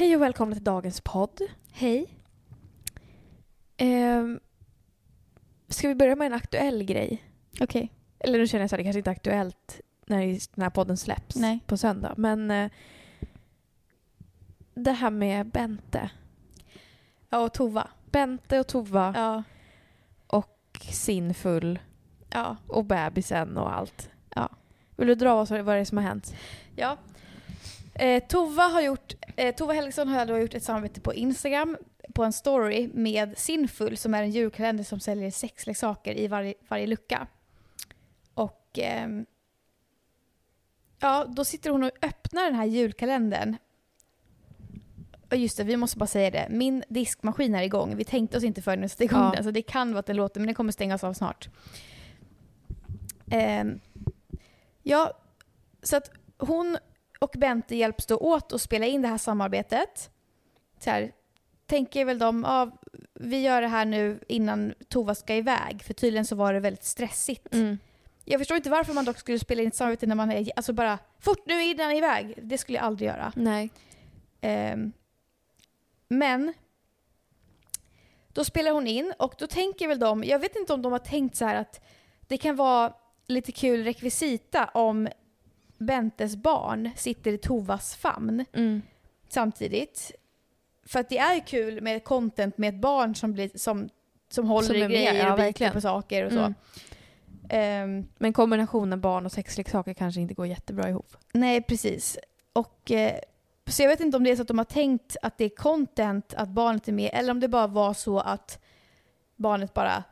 Hej och välkomna till dagens podd. Hej. Ehm, ska vi börja med en aktuell grej? Okej. Eller nu känner jag så här, det kanske inte är aktuellt när den här podden släpps Nej. på söndag. Men eh, det här med Bente. Ja, och Tova. Bente och Tova Ja. och Sinfull Ja. och bebisen och allt. Ja. Vill du dra vad vad det är som har hänt? ja. Eh, Tova har gjort, eh, Tova Helgesson har då gjort ett samarbete på Instagram på en story med Sinfull som är en julkalender som säljer sexleksaker i varje, varje lucka. Och ehm, ja, då sitter hon och öppnar den här julkalendern. Och just det, vi måste bara säga det. Min diskmaskin är igång. Vi tänkte oss inte för när vi satte igång Ja. den, så det kan vara att den låter, men den kommer stängas av snart. Ehm, ja, så att hon och Bente hjälps då åt att spela in det här samarbetet. Så här, tänker väl de, ja, vi gör det här nu innan Tova ska iväg, för tydligen så var det väldigt stressigt. Mm. Jag förstår inte varför man dock skulle spela in ett samarbete när man är, alltså bara, fort nu innan iväg. Det skulle jag aldrig göra. Nej. Ehm, men då spelar hon in och då tänker väl de, jag vet inte om de har tänkt så här att det kan vara lite kul rekvisita om Bentes barn sitter i Tovas famn Mm. samtidigt. För att det är kul med content med ett barn som, blir, som, som håller Som i är med, grejer ja, och biter på saker och så. Mm. Ehm, Men kombinationen barn och sexleksaker kanske inte går jättebra ihop. Nej, precis. Och, eh, så jag vet inte om det är så att de har tänkt att det är content att barnet är med eller om det bara var så att barnet bara...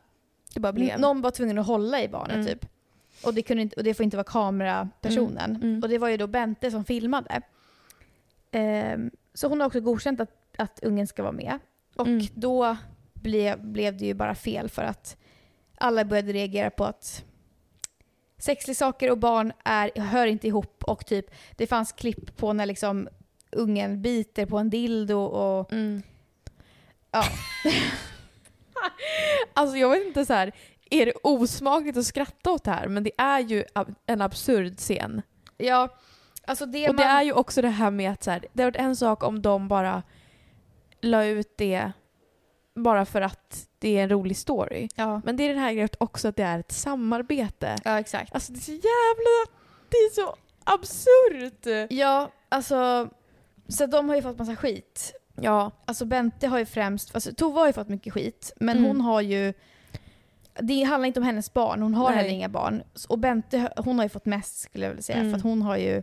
Det bara blev. Någon var tvungen att hålla i barnet Mm. typ. Och det, kunde inte, och det får inte vara kamerapersonen. Mm, mm. Och det var ju då Bente som filmade. Ehm, så hon har också godkänt att, att ungen ska vara med. Och Mm. då blev, blev det ju bara fel för att alla började reagera på att sexleksaker och barn är, hör inte ihop och typ det fanns klipp på när liksom ungen biter på en dildo och Mm. ja. Alltså jag vet inte så här. Är det osmakligt att skratta åt det här? Men det är ju en absurd scen. ja alltså det Och man... det är ju också det här med att så här, det hade varit en sak om de bara la ut det bara för att det är en rolig story. ja. Men det är den här grejen också att det är ett samarbete. ja, exakt. Alltså det är så jävla... Det är så absurt! Ja, alltså så de har ju fått massa skit. Ja. Alltså Bente har ju främst, alltså Tova har ju fått mycket skit, men Mm. hon har ju det handlar inte om hennes barn, hon har Nej. heller inga barn. Och Bente hon har ju fått mest skulle jag vilja säga, Mm. för att hon har ju...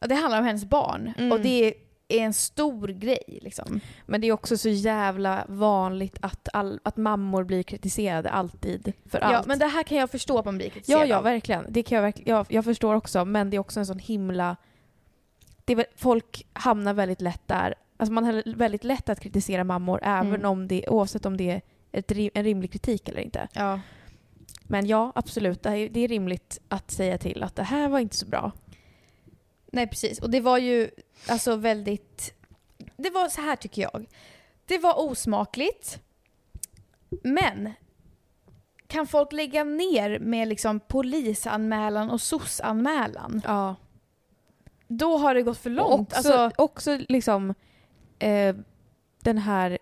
Ja, det handlar om hennes barn. Mm. Och det är en stor grej liksom. Men det är också så jävla vanligt att, all, att mammor blir kritiserade alltid för Ja, allt. men det här kan jag förstå att man blir kritiserad Ja, ja, verkligen. Det kan jag, verkl- jag, jag förstår också, men det är också en sån himla... Det är, folk hamnar väldigt lätt där. Alltså man har väldigt lätt att kritisera mammor, även Mm. om det, oavsett om det är ett, en rimlig kritik eller inte. Ja. Men ja, absolut. Det är, det är rimligt att säga till att det här var inte så bra. Nej, precis. Och det var ju alltså väldigt... Det var så här tycker jag. Det var osmakligt. Men kan folk lägga ner med liksom polisanmälan och SOS-anmälan? Ja. Då har det gått för Och långt. också, Alltså, också liksom eh, den här...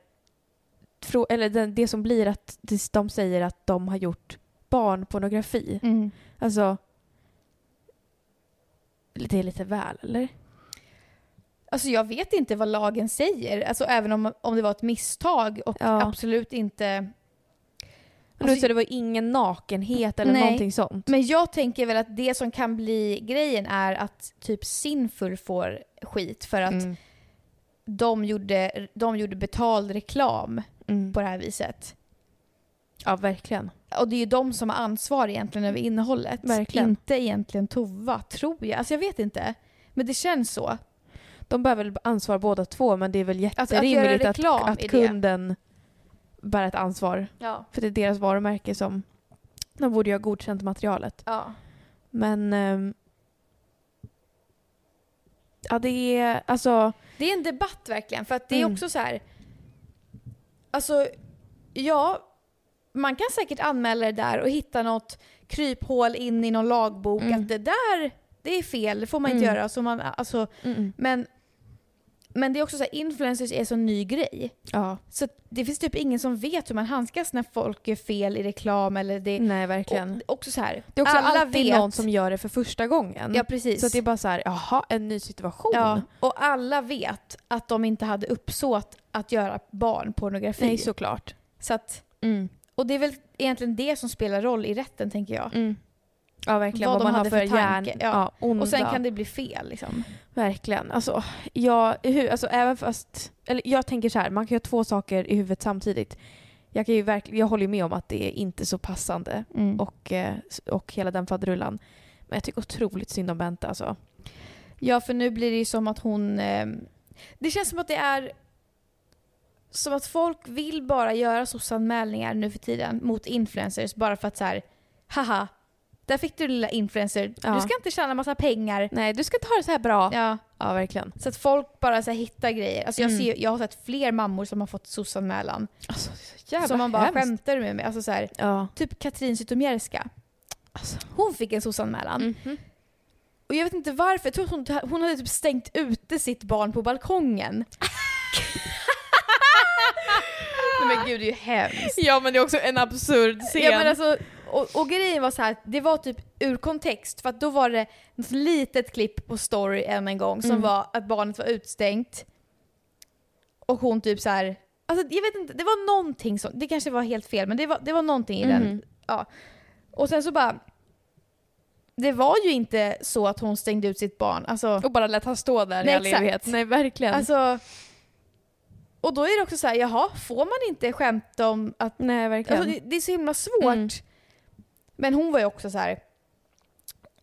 frå- Eller den, det som blir att de säger att de har gjort barnpornografi. mm. Alltså... Det är lite väl, eller? alltså jag vet inte vad lagen säger. Alltså även om, om det var ett misstag och Ja. absolut inte... Alltså- så det var ingen nakenhet eller Nej. någonting sånt? Men jag tänker väl att det som kan bli grejen är att typ Sinful får skit för att Mm. de, gjorde, de gjorde betald reklam Mm. på det här viset. Ja, verkligen. Och det är ju de som har ansvar egentligen över innehållet. Verkligen. Inte egentligen Tova, tror jag. Alltså jag vet inte. Men det känns så. De behöver väl ansvar båda två men det är väl Att- att göra jätterimligt att, att, det. kunden bär ett ansvar. Ja. För det är deras varumärke som de borde ju ha godkänt materialet. ja. Men ehm, ja det är alltså Det är en debatt verkligen. För att det är Mm. också så här. Alltså, ja. Man kan säkert anmäla det där och hitta något kryphål in i någon lagbok. Mm. Att det där, det är fel. Det får man inte Mm. göra. Så man, alltså, mm, men, men det är också så här, influencers är så ny grej. ja Så det finns typ ingen som vet hur man handskas när folk gör fel i reklam eller det. nej verkligen. Och, också så här, det är också alla alltid vet. någon som gör det för första gången. Ja precis. Så att det är bara så här, jaha en ny situation. ja, och alla vet att de inte hade uppsåt att göra barnpornografi. Nej såklart. Så att, Mm. och det är väl egentligen det som spelar roll i rätten tänker jag. Mm. Ja verkligen Vad vad, man har för, för tanke, Ja. ja. Och sen kan det bli fel liksom. Verkligen. Alltså, jag, alltså även fast... Eller jag tänker så här, man kan göra två saker i huvudet samtidigt. Jag, kan ju verkligen, jag håller med om att det är inte så passande Och, och, eh, och hela den faderullan. Men jag tycker otroligt synd om Bente alltså. ja för nu blir det ju som att hon... Eh, det känns som att det är som att folk vill bara göra sossanmälningar nu för tiden mot influencers bara för att så här, haha, där fick du lilla influencer, Ja. du ska inte tjäna massa pengar. Nej, du ska inte ha det så här bra. Ja, Ja, verkligen. så att folk bara så här hittar grejer. Alltså jag, Mm. ser, jag har sett fler mammor som har fått sossanmälan. Alltså, jävla Som man bara hemskt. skämtar med mig. Alltså så här, Ja. typ Katrin Zytomierska. Alltså. Hon fick en sossanmälan. Mhm. Och jag vet inte varför, jag tror att hon, hon hade typ stängt ute sitt barn på balkongen. Nej men gud det är ju hemskt. Ja men det är också en absurd scen. Ja, men alltså, och, och grejen var så här, det var typ ur kontext för att då var det ett litet klipp på story än en gång som Mm. var att barnet var utstängt. Och hon typ så här, alltså jag vet inte, det var någonting som, det kanske var helt fel men det var, det var någonting i den. Mhm. Och sen så bara, det var ju inte så att hon stängde ut sitt barn. Alltså, Och bara lät han stå där Nej, i all exakt. evighet. Nej verkligen. alltså och då är det också så här, jaha, får man inte skämta om att Nej verkligen. Alltså, det, det är så himla svårt. Mm. Men hon var ju också så här.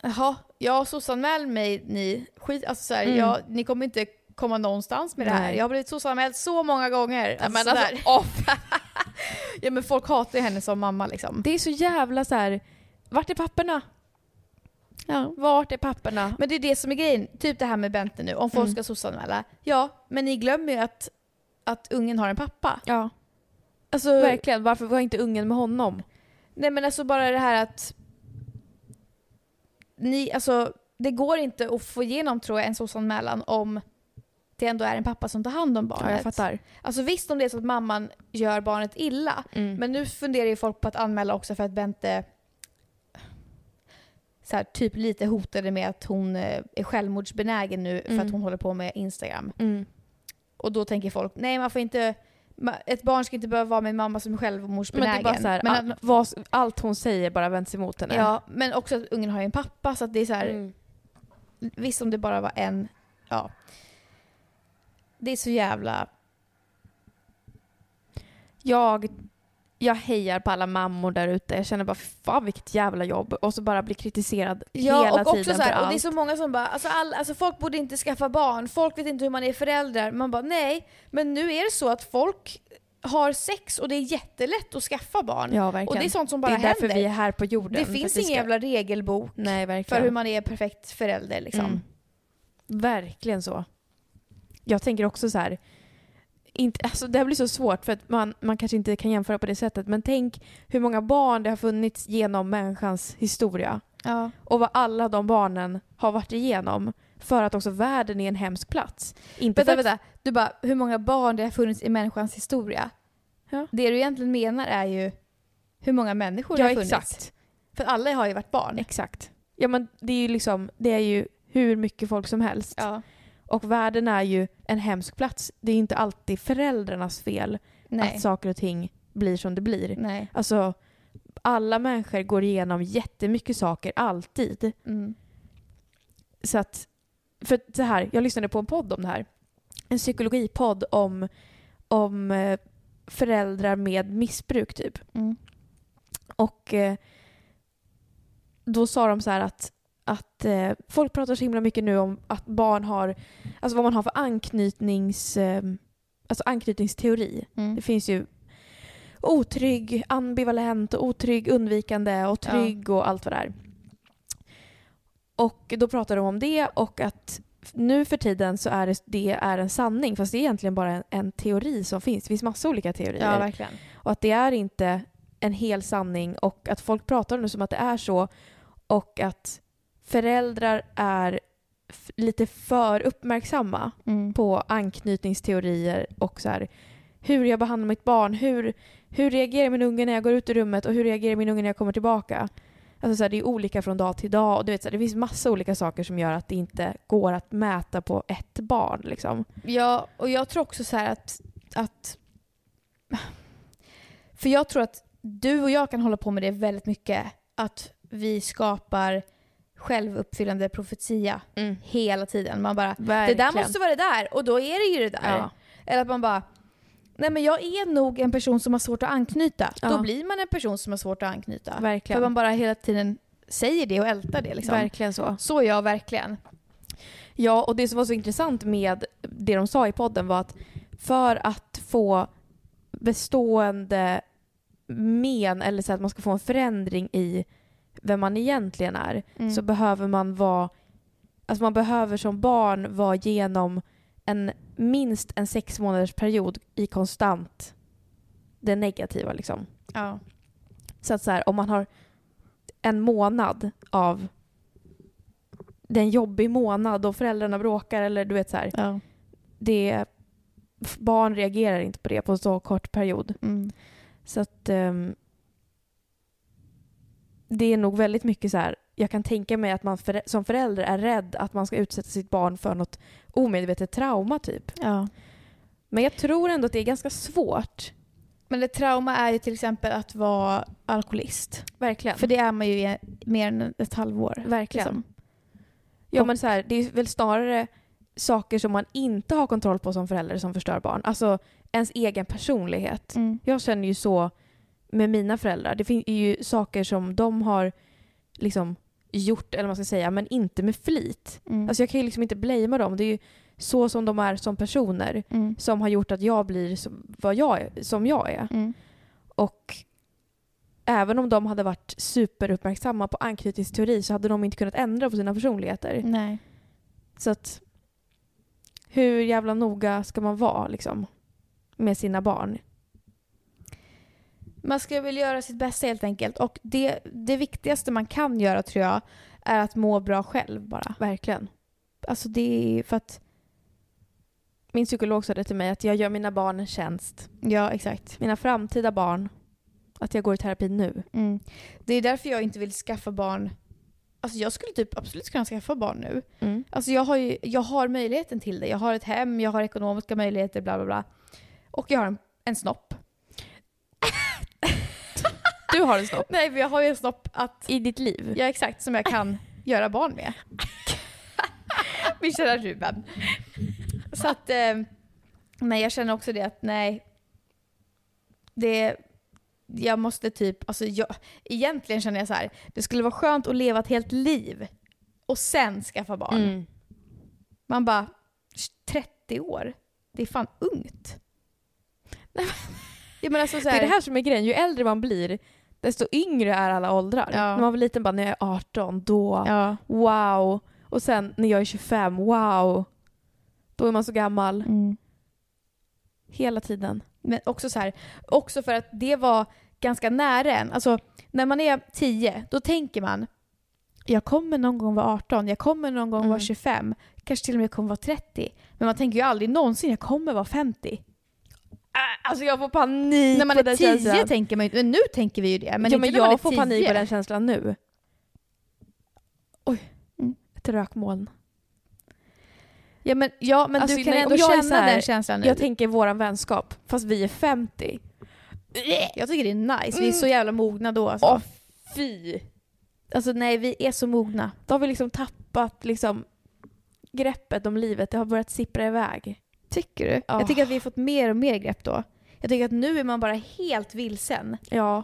Jaha, jag sossanmäl mig ni. Skit, alltså så här, Mm. jag, ni kommer inte komma någonstans med det här. Jag har blivit sossanmäld så många gånger. Alltså, men alltså, åh, ja men folk hatar ju henne som mamma liksom. det är så jävla så här. vart är papperna? Ja. Vart är papperna? Men det är det som är grejen. Typ det här med Bente nu. Om folk Mm. ska sossanmäla. Ja, men ni glömmer ju att, att ungen har en pappa. Ja, Alltså, verkligen. Varför var inte ungen med honom? Nej men alltså bara det här att ni, alltså det går inte att få igenom tror jag en sossanmälan om det ändå är en pappa som tar hand om barnet. Ja, jag fattar. Alltså visst om det är så att mamman gör barnet illa. Mm. Men nu funderar ju folk på att anmäla också för att Bente så här, typ lite hotade med att hon eh, är självmordsbenägen nu för Mm. att hon håller på med Instagram. Mm. Och då tänker folk, nej man får inte ett barn ska inte behöva vara med en mamma som är Men det självmordsbenägen. är bara så här, Men all, vad, allt hon säger bara vänds emot henne. Ja, men också att ungen har ju en pappa så att det är så här, Mm. visst om det bara var en, ja. Det är så jävla, Jag, jag hejar på alla mammor där ute. Jag känner bara fan vilket jävla jobb. Och så bara bli kritiserad ja hela och också tiden så här, för och det är allt. så många som bara, alltså, all, alltså folk borde inte skaffa barn, folk vet inte hur man är föräldrar. Man bara nej, men nu är det så att folk har sex och det är jättelätt att skaffa barn. Ja och det är sånt som det bara är därför händer. vi är här på jorden. det finns ingen ska- jävla regelbok Nej verkligen. för hur man är perfekt förälder liksom. Mm. Verkligen så. Jag tänker också så här. Inte, alltså det här blir så svårt för att man, man kanske inte kan jämföra på det sättet men tänk hur många barn det har funnits genom människans historia Ja. och vad alla de barnen har varit igenom för att också världen är en hemsk plats. Inte Vänta, för att, vänta. Du bara, hur många barn det har funnits i människans historia? Ja. Det du egentligen menar är ju hur många människor det Ja har funnits. exakt. För alla har ju varit barn. Exakt. Ja men det är ju liksom, det är ju hur mycket folk som helst. Ja. Och världen är ju en hemsk plats. Det är inte alltid föräldrarnas fel Nej. att saker och ting blir som det blir. Nej. Alltså, alla människor går igenom jättemycket saker, alltid. Mm. Så att, för så här, jag lyssnade på en podd om det här. En psykologipodd om, om eh, föräldrar med missbruk typ. Mm. Och eh, då sa de så här att att eh, folk pratar så himla mycket nu om att barn har, alltså vad man har för anknytnings, eh, alltså anknytningsteori. Mm. Det finns ju otrygg, ambivalent, otrygg, undvikande och trygg och allt vad det är. Och då pratar de om det och att nu för tiden så är det, det är en sanning fast det är egentligen bara en, en teori som finns. Det finns massa olika teorier. Ja, verkligen. Och att det är inte en hel sanning och att folk pratar det som att det är så och att föräldrar är lite för uppmärksamma Mm. på anknytningsteorier och så här, hur jag behandlar mitt barn, hur, hur reagerar min unge när jag går ut ur rummet och hur reagerar min unge när jag kommer tillbaka. Alltså så här, det är olika från dag till dag och du vet, så här, det finns massa olika saker som gör att det inte går att mäta på ett barn. Liksom. Ja, och jag tror också så att, att... För jag tror att du och jag kan hålla på med det väldigt mycket. Att vi skapar självuppfyllande profetia hela tiden. Man bara, det där Verkligen. måste vara det där och då är det ju det där. Ja. Eller att man bara, nej men jag är nog en person som har svårt att anknyta. Ja. Då blir man en person som har svårt att anknyta. Verkligen. För man bara hela tiden säger det och ältar det liksom. Verkligen så. Så är jag verkligen. Ja, och det som var så intressant med det de sa i podden var att för att få bestående men, eller så att man ska få en förändring i vem man egentligen är, Mm. så behöver man vara... Alltså man behöver som barn vara genom en minst en sex månaders period i konstant det negativa liksom. Ja. Så att så här, om man har en månad av det är en jobbig månad och föräldrarna bråkar eller du vet så här, ja. det barn reagerar inte på det på en så kort period. Mm. Så att ehm, det är nog väldigt mycket så här, jag kan tänka mig att man för, som förälder är rädd att man ska utsätta sitt barn för något omedvetet trauma typ. ja. Men jag tror ändå att det är ganska svårt. Men ett trauma är ju till exempel att vara alkoholist. Verkligen. För det är man ju i mer än ett halvår. Verkligen. liksom. Ja men så här, det är väl snarare saker som man inte har kontroll på som förälder som förstör barn. Alltså ens egen personlighet. Mm. Jag känner ju så med mina föräldrar. Det finns ju saker som de har liksom gjort, eller vad man ska säga, men inte med flit. Mm. Alltså jag kan ju liksom inte blamea dem. Det är ju så som de är som personer mm. som har gjort att jag blir som, vad jag är, som jag är. Mm. Och även om de hade varit superuppmärksamma på anknytningsteori så hade de inte kunnat ändra på sina personligheter. Nej. Så att hur jävla noga ska man vara liksom med sina barn? Man ska väl göra sitt bästa helt enkelt. Och det, det viktigaste man kan göra tror jag är att må bra själv bara. Verkligen. Alltså det är för att, Min psykolog sa det till mig att jag gör mina barn en tjänst. ja exakt. Mina framtida barn. Att jag går i terapi nu. Mm. Det är därför jag inte vill skaffa barn. Alltså jag skulle typ absolut kunna skaffa barn nu. Mm. Alltså jag har ju, jag har möjligheten till det. Jag har ett hem, jag har ekonomiska möjligheter, bla bla bla. Och jag har en, en snopp. Du har en snopp. Nej, men jag har ju en snopp att, I ditt liv. ja exakt, som jag kan göra barn med. Min kära Ruben. Så att, eh, men jag känner också det att nej, det, jag måste typ, alltså jag, egentligen känner jag så här, det skulle vara skönt att leva ett helt liv och sen skaffa barn. Mm. Man bara, 30 år, det är fan ungt. Jag menar alltså så Det här, är det här som är grejen. Ju äldre man blir desto yngre är alla åldrar. Ja. När man var liten bara när jag är 18, då Ja. wow. Och sen när jag är 25, wow. Då är man så gammal. Mm. Hela tiden. Men också så här, också för att det var ganska nära en. Alltså när man är 10, då tänker man jag kommer någon gång vara 18, jag kommer någon gång Mm. vara 25, kanske till och med kommer vara 30. Men man tänker ju aldrig någonsin jag kommer vara 50. Alltså jag får panik när man på är den 10 känslan. tänker man ju, men nu tänker vi ju det. Men ja, men jag får 10. panik på den känslan nu. Oj. Mm. Ett rökmoln. Ja men, ja, men Alltså, du kan nej, ändå känna här, den känslan nu. Jag tänker våran vänskap, fast vi är 50. Jag tycker det är nice, vi är Mm. så jävla mogna då alltså. Åh fy! Alltså nej, vi är så mogna. Då har vi liksom tappat liksom greppet om livet. Det har börjat sippra iväg. Tycker du? Ja. Jag tycker att vi har fått mer och mer grepp då. Jag tycker att nu är man bara helt vilsen. Ja.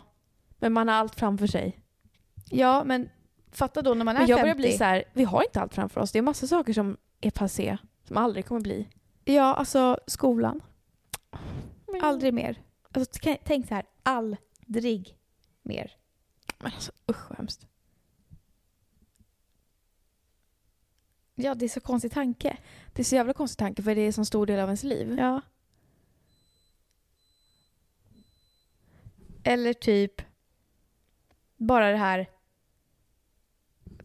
Men man har allt framför sig. Ja, men fatta då när man är Men jag 50. börjar bli så här, vi har inte allt framför oss. Det är massa saker som är passé, som aldrig kommer bli. Ja, alltså skolan. Aldrig mer. Alltså, tänk så här, aldrig mer. Men alltså usch vad hemskt. Ja, det är så konstig tanke. Det är så jävla konstig tanke för det är en så stor del av ens liv. Ja. Eller typ bara det här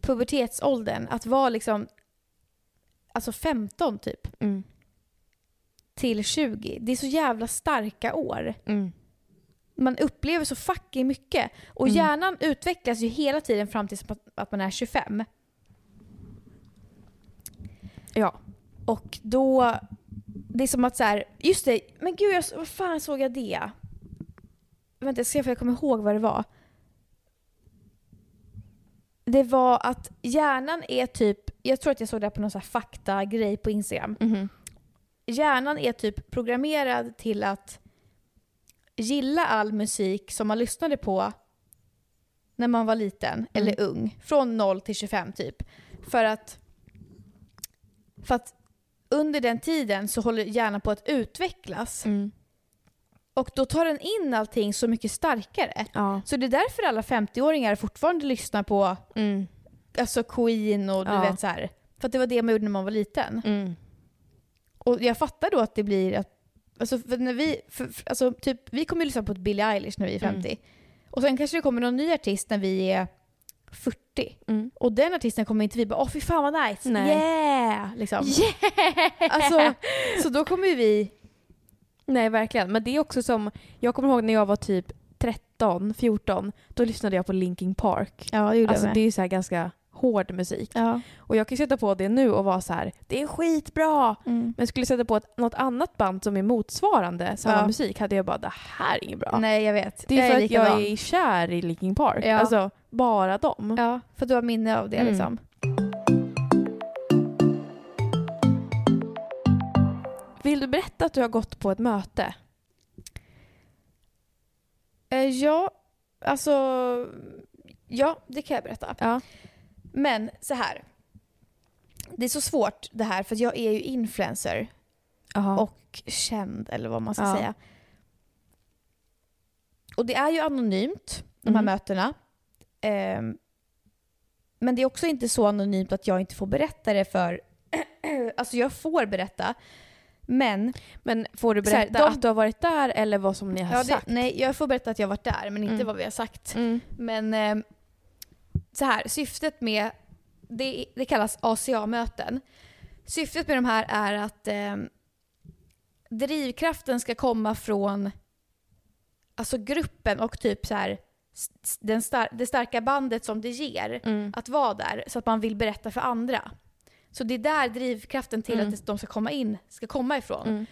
pubertetsåldern. Att vara liksom alltså 15 typ Mm. till 20. Det är så jävla starka år. Mm. Man upplever så fucking mycket. Och Mm. hjärnan utvecklas ju hela tiden fram tills att- att man är 25. Ja. Och då, det är som att så här, just det, men gud jag, vad fan såg jag det? Vänta jag ska se om jag kommer ihåg vad det var. Det var att hjärnan är typ, jag tror att jag såg det på någon så här fakta-grej på Instagram. Mhm. Hjärnan är typ programmerad till att gilla all musik som man lyssnade på när man var liten eller ung. Från 0 till 25 typ. För att, för att under den tiden så håller hjärnan på att utvecklas. Mm. Och då tar den in allting så mycket starkare. Ja. Så det är därför alla 50-åringar fortfarande lyssnar på Mm. alltså Queen och du Ja. vet så här. För att det var det man gjorde när man var liten. Mm. Och jag fattar då att det blir att, alltså för när vi, för, för, alltså typ, vi kommer ju lyssna på ett Billie Eilish när vi är 50. Och sen kanske det kommer någon ny artist när vi är 40. Mm. Och den artisten kommer inte vi bara åh fy fan vad nice, Nej. yeah! Liksom. Yeah! Alltså, så då kommer ju vi, Nej, verkligen. Men det är också som, jag kommer ihåg när jag var typ 13, 14, då lyssnade jag på Linkin Park. ja det gjorde Alltså jag det med. är ju så här ganska hård musik. Ja. Och jag kan sätta på det nu och vara så här, det är skitbra! Mm. Men skulle jag sätta på ett, något annat band som är motsvarande samma Ja. musik hade jag bara, det här är inget bra. Nej jag vet. Det är för att jag är kär i Linkin Park. Ja. Alltså, bara dem. Ja, för du har minne av det Mm. liksom. Vill du berätta att du har gått på ett möte? Eh, ja, alltså... Ja, det kan jag berätta. Ja. Men så här. Det är så svårt det här för jag är ju influencer Jaha. och känd eller vad man ska Ja. säga. Och det är ju anonymt, de här Mhm. mötena. Ehm, men det är också inte så anonymt att jag inte får berätta det för... alltså jag får berätta. Men Men får du Så här, berätta de- att du har varit där eller vad som ni har ja, sagt? det, nej, jag får berätta att jag har varit där men inte Mm. vad vi har sagt. Mm. Men eh, så här, syftet med, det, det kallas ACA-möten. Syftet med de här är att eh, drivkraften ska komma från alltså gruppen och typ så här, den star- det starka bandet som det ger Mm. att vara där så att man vill berätta för andra. Så det är där drivkraften till Mm. att de ska komma in ska komma ifrån. Mm.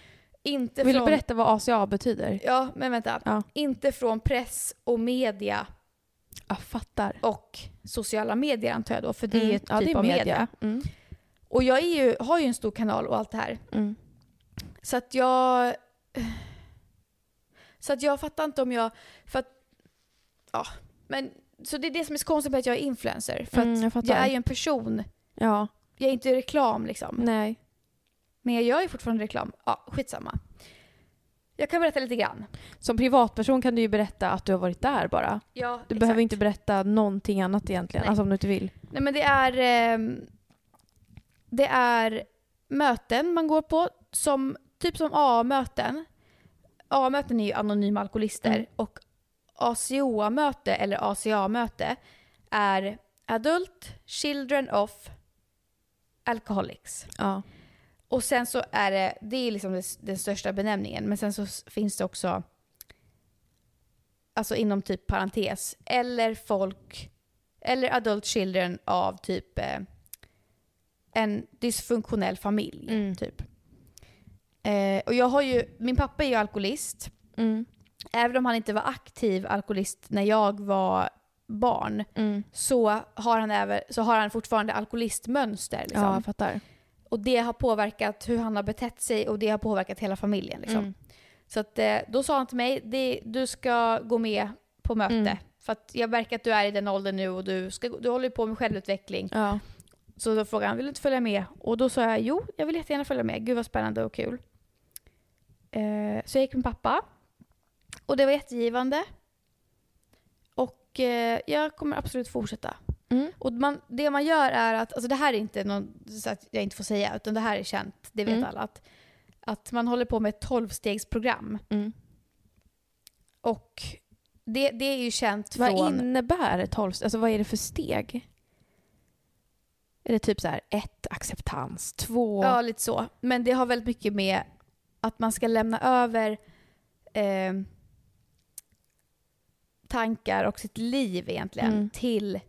Inte Vill från... du berätta vad ACA betyder? Ja, men vänta. Ja. Inte från press och media Jag fattar. och sociala medier antar jag då, för det är ju Mm. ett ja, typ av media. media. Mm. Och jag är ju, har ju en stor kanal och allt det här. Mm. Så att jag... Så att jag fattar inte om jag... För att... Ja, men... Så det är det som är så konstigt med att jag är influencer. För Mm, jag att fattar. jag är ju en person. Ja, Jag är inte reklam liksom. nej. Men jag gör ju fortfarande reklam. Ja, skitsamma. Jag kan berätta lite grann. Som privatperson kan du ju berätta att du har varit där bara. Ja, Du behöver inte berätta någonting annat egentligen, Nej. alltså om du inte vill. Nej men det är... ehm, det är möten man går på, som, typ som AA-möten. AA-möten är ju anonyma alkoholister Mm. och ACOA-möte eller ACA-möte är Adult Children of Alcoholics. Ja. Och sen så är det, det är liksom den största benämningen, men sen så finns det också, alltså inom typ parentes, eller folk, eller adult children av typ eh, en dysfunktionell familj. Mm. Typ. Eh, och jag har ju, min pappa är ju alkoholist, Mm. även om han inte var aktiv alkoholist när jag var barn, Mm. så har han, även, så har han fortfarande alkoholistmönster. Liksom. Ja, jag fattar. Och det har påverkat hur han har betett sig och det har påverkat hela familjen. Liksom. Mm. Så att, eh, då sa han till mig, det, du ska gå med på möte. Mm. För att jag märker att du är i den åldern nu och du, ska, du håller på med självutveckling. Ja. Så då frågade han, vill du inte följa med? Och då sa jag, jo, jag vill jättegärna följa med. Gud vad spännande och kul. Eh, så jag gick med pappa. Och det var jättegivande. Och eh, jag kommer absolut fortsätta. Mm. Och man, det man gör är att, alltså det här är inte något så att jag inte får säga, utan det här är känt, det vet Mm. alla. Att, att man håller på med ett tolvstegsprogram. Mm. Och det, det är ju känt Vad från... innebär tolv, alltså vad är det för steg? Är det typ så här ett acceptans, två... Ja, lite så. Men det har väldigt mycket med att man ska lämna över eh, tankar och sitt liv egentligen Mm. till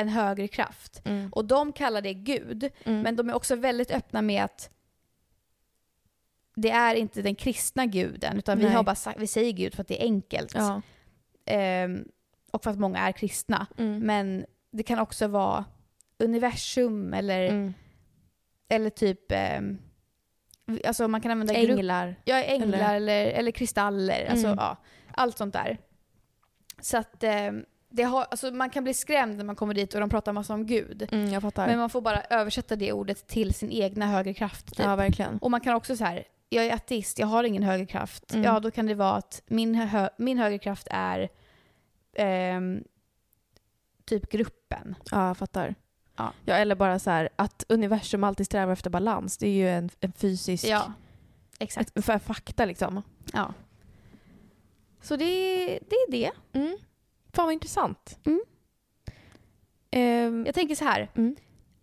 en högre kraft. Mm. Och de kallar det Gud, Mm. men de är också väldigt öppna med att det är inte den kristna guden, utan vi, har bara sagt, vi säger Gud för att det är enkelt. ja. Ehm, och för att många är kristna. Mm. Men det kan också vara universum eller, Mm. eller typ... ehm, alltså man kan använda Änglar. Ja, änglar Eller- eller, eller, kristaller. Alltså, Mm. ja, allt sånt där. Så att eh, det har, alltså, man kan bli skrämd när man kommer dit och de pratar massa om Gud. Mm. Men man får bara översätta det ordet till sin egna högre kraft. Typ. Ja, verkligen. Och man kan också så här, jag är ateist, jag har ingen högre kraft. Mm. Ja, då kan det vara att min, hö, min högre kraft är ehm, typ gruppen. Ja, jag fattar. Ja. Ja, eller bara så här att universum alltid strävar efter balans. Det är ju en, en fysisk... Ja, exakt. Ett, för fakta liksom. Ja. Så det, det är det. Mm. Fan vad intressant. Mm. Ehm, Jag tänker så här. Mm.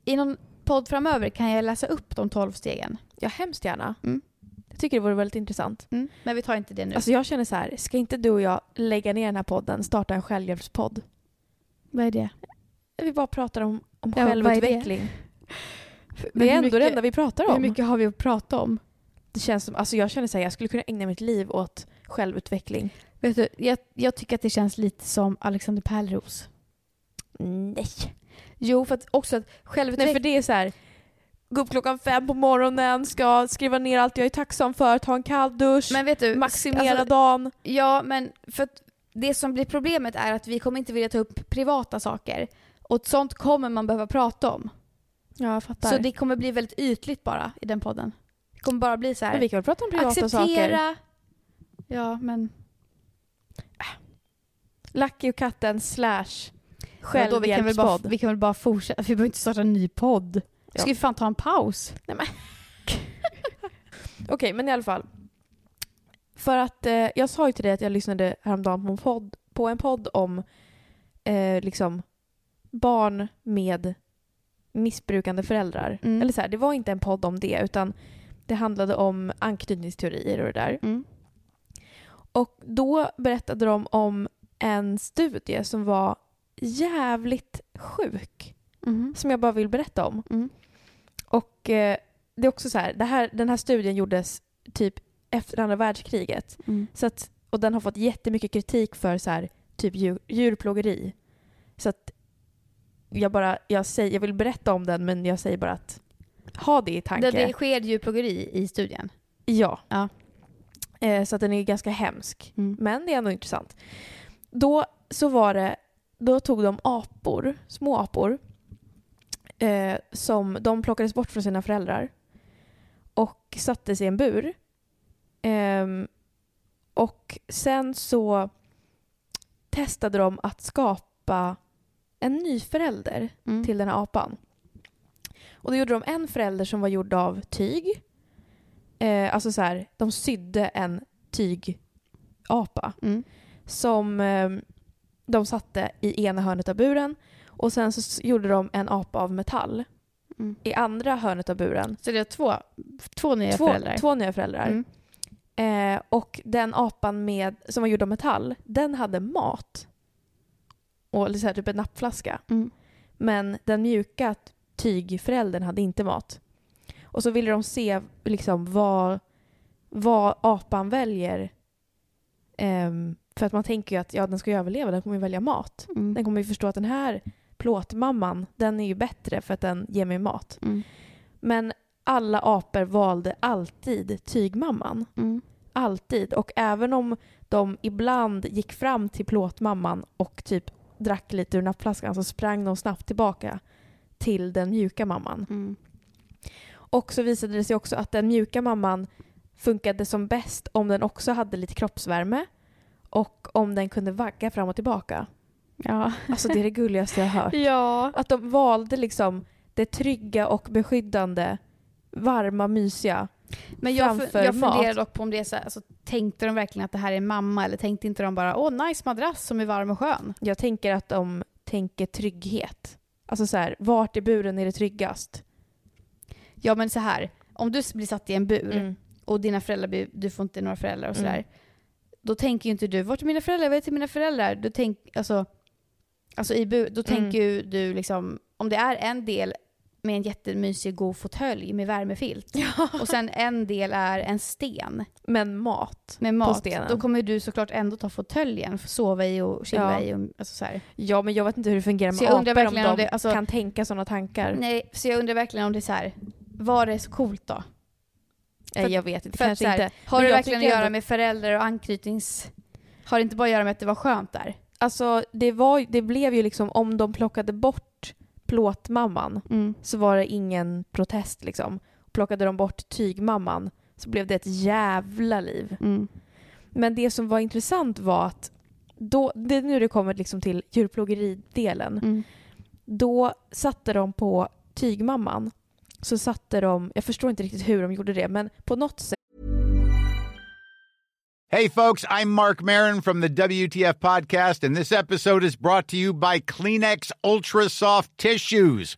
I någon podd framöver kan jag läsa upp de tolv stegen. ja, hemskt gärna. Mm. Jag tycker det vore väldigt intressant. Men vi tar inte det nu. Alltså jag känner så här, ska inte du och jag lägga ner den här podden, starta en självhjälpspodd? Vad är det? Vi bara pratar om, om Ja, det? självutveckling. Men Det är ändå mycket- det enda vi pratar om. Hur mycket har vi att prata om? Det känns som, alltså jag känner så här, jag skulle kunna ägna mitt liv åt självutveckling. Vet du, jag, jag tycker att det känns lite som Alexander Pärleros. Nej. Jo, för att också att Nej, självutveckling... för det är så här. Gå upp klockan fem på morgonen, ska skriva ner allt jag är tacksam för, ta en kall dusch, men vet du, maximera alltså, dagen. Ja, men för att det som blir problemet är att vi kommer inte vilja ta upp privata saker. Och sånt kommer man behöva prata om. Ja, jag fattar. Så det kommer bli väldigt ytligt bara i den podden. Det kommer bara bli så här. men vi kan väl prata om privata acceptera. saker. Ja, men... Lucky och katten slash Vadå, vi, kan väl bara, självhjälpspodd. vi kan väl bara fortsätta. Vi behöver inte starta en ny podd. Ja. Ska vi fan ta en paus? Okej, men i alla fall. För att eh, jag sa ju till dig att jag lyssnade häromdagen på en podd, på en podd om eh, liksom barn med missbrukande föräldrar. Mm. Eller så här, det var inte en podd om det utan det handlade om anknytningsteorier och det där. Mm. Och då berättade de om en studie som var jävligt sjuk. Mhm. Som jag bara vill berätta om. Mm. Och eh, det är också så här, det här, den här studien gjordes typ efter andra världskriget. Mm. Så att, och den har fått jättemycket kritik för så här, typ djur, djurplågeri. Så att jag bara, jag, säger, jag vill berätta om den men jag säger bara att ha det i tanke. Det, det sker djurplågeri i studien. Ja. Ja. Eh, så att den är ganska hemsk. Mm. Men det är ändå intressant. Då så var det, då tog de apor, små apor, eh, som de plockades bort från sina föräldrar och sattes i en bur. Ehm, och sen så testade de att skapa en ny förälder Mm. till den här apan. Och då gjorde de en förälder som var gjord av tyg. Eh, alltså så här, de sydde en tygapa Mm. Som eh, de satte i ena hörnet av buren och sen så gjorde de en apa av metall Mm. i andra hörnet av buren. Så det är två, två nya Två, föräldrar? två nya föräldrar. Mm. Eh, och den apan med, som var gjord av metall, den hade mat. Och så här, typ en nappflaska. Mm. Men den mjuka tygföräldern hade inte mat. Och så ville de se liksom vad, vad apan väljer. Ehm, för att man tänker ju att ja, den ska ju överleva, den kommer ju välja mat. Mm. Den kommer ju förstå att den här plåtmamman, den är ju bättre för att den ger mig mat. Mm. Men alla apor valde alltid tygmamman. Mm. Alltid. Och även om de ibland gick fram till plåtmamman och typ drack lite ur nappflaskan så sprang de snabbt tillbaka till den mjuka mamman. Mm. Och så visade det sig också att den mjuka mamman funkade som bäst om den också hade lite kroppsvärme och om den kunde vagga fram och tillbaka. Ja. Alltså det är det gulligaste jag har hört. ja. Att de valde liksom det trygga och beskyddande, varma, mysiga. Men jag, framför jag funderar dock på om det är så här, alltså, tänkte de verkligen att det här är mamma eller tänkte inte de bara åh nice madrass som är varm och skön? Jag tänker att de tänker trygghet. Alltså så här, vart i buren är det tryggast? Ja men så här, om du blir satt i en bur Mm. och dina föräldrar, blir, du får inte några föräldrar och sådär. Mm. Då tänker ju inte du, vart är mina föräldrar? Vad är till mina föräldrar? Du tänk, alltså, alltså i då Mm. tänker ju du liksom, om det är en del med en jättemysig god fåtölj med värmefilt och sen en del är en sten Men mat. med mat, stenen. då kommer du såklart ändå ta fåtöljen sova i och chilla Ja. i. Och, alltså så här. Ja, men jag vet inte hur det fungerar med apor om verkligen de om det- alltså- kan tänka sådana tankar. Nej, så jag undrar verkligen om det är så här, var det så coolt då? Nej, för- jag vet inte. Kanske här, inte. Har det verkligen att göra ändå- med föräldrar och anknytnings... Har det inte bara att göra med att det var skönt där? Alltså, det, var, det blev ju liksom, om de plockade bort plåtmamman så var det ingen protest liksom. Plockade de bort tygmamman så blev det ett jävla liv. Mm. Men det som var intressant var att då, det är nu det kommer liksom till djurplågeridelen. Mm. Då satte de på tygmamman, så satte de, jag förstår inte riktigt hur de gjorde det, men på något sätt Hej, folks, I'm Mark Marin from the WTF Podcast, and this episode is brought to you by Kleenex Ultra Soft Tissues,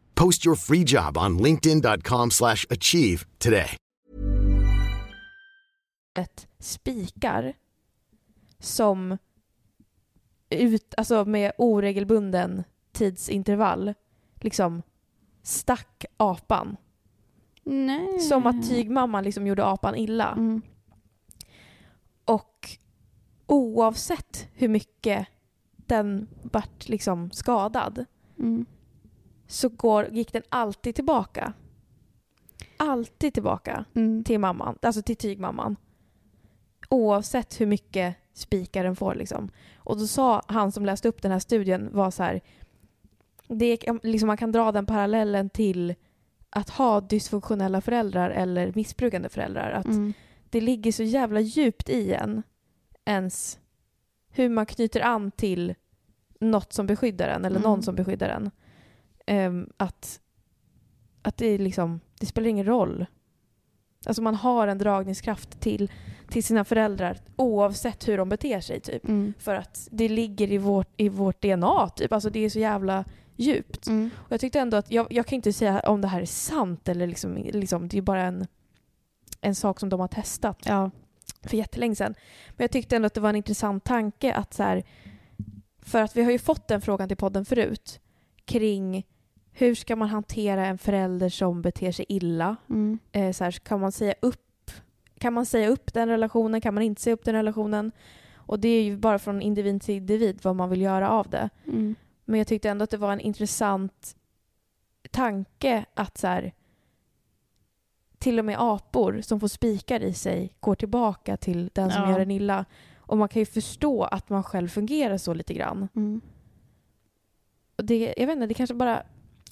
Post your free job on linkedin.com/achieve slash achieve today. spikar som ut, alltså med oregelbunden tidsintervall liksom stack apan. Nej. Som att tygmamman liksom gjorde apan illa. Mm. Och oavsett hur mycket den vart liksom skadad Mm. Så går, gick den alltid tillbaka. Alltid tillbaka Mm. till mamman, alltså till tygmamman. Oavsett hur mycket spikar den får liksom. Och då sa han som läste upp den här studien var så här, det är, liksom man kan dra den parallellen till att ha dysfunktionella föräldrar eller missbrukande föräldrar. Att Mm. det ligger så jävla djupt i en ens hur man knyter an till något som beskyddar en eller någon Mm. som beskyddar en. Ehm, att att det, liksom, det spelar ingen roll. Alltså man har en dragningskraft till, till sina föräldrar oavsett hur de beter sig. typ. Mm. För att det ligger i vårt, i vårt DNA. Typ. Alltså det är så jävla djupt. Mm. Och jag tyckte ändå att, jag, jag kan inte säga om det här är sant eller liksom, liksom det är bara en, en sak som de har testat Ja. för jättelänge sedan. Men jag tyckte ändå att det var en intressant tanke att så här, för att vi har ju fått den frågan till podden förut kring hur ska man hantera en förälder som beter sig illa? Mm. Eh, så här, kan man säga upp kan man säga upp den relationen? Kan man inte säga upp den relationen? Och det är ju bara från individ till individ vad man vill göra av det. Mm. Men jag tyckte ändå att det var en intressant tanke att så här, till och med apor som får spikar i sig går tillbaka till den som Ja. gör en illa. Och man kan ju förstå att man själv fungerar så lite grann. Mm. Och det, jag vet inte, det kanske bara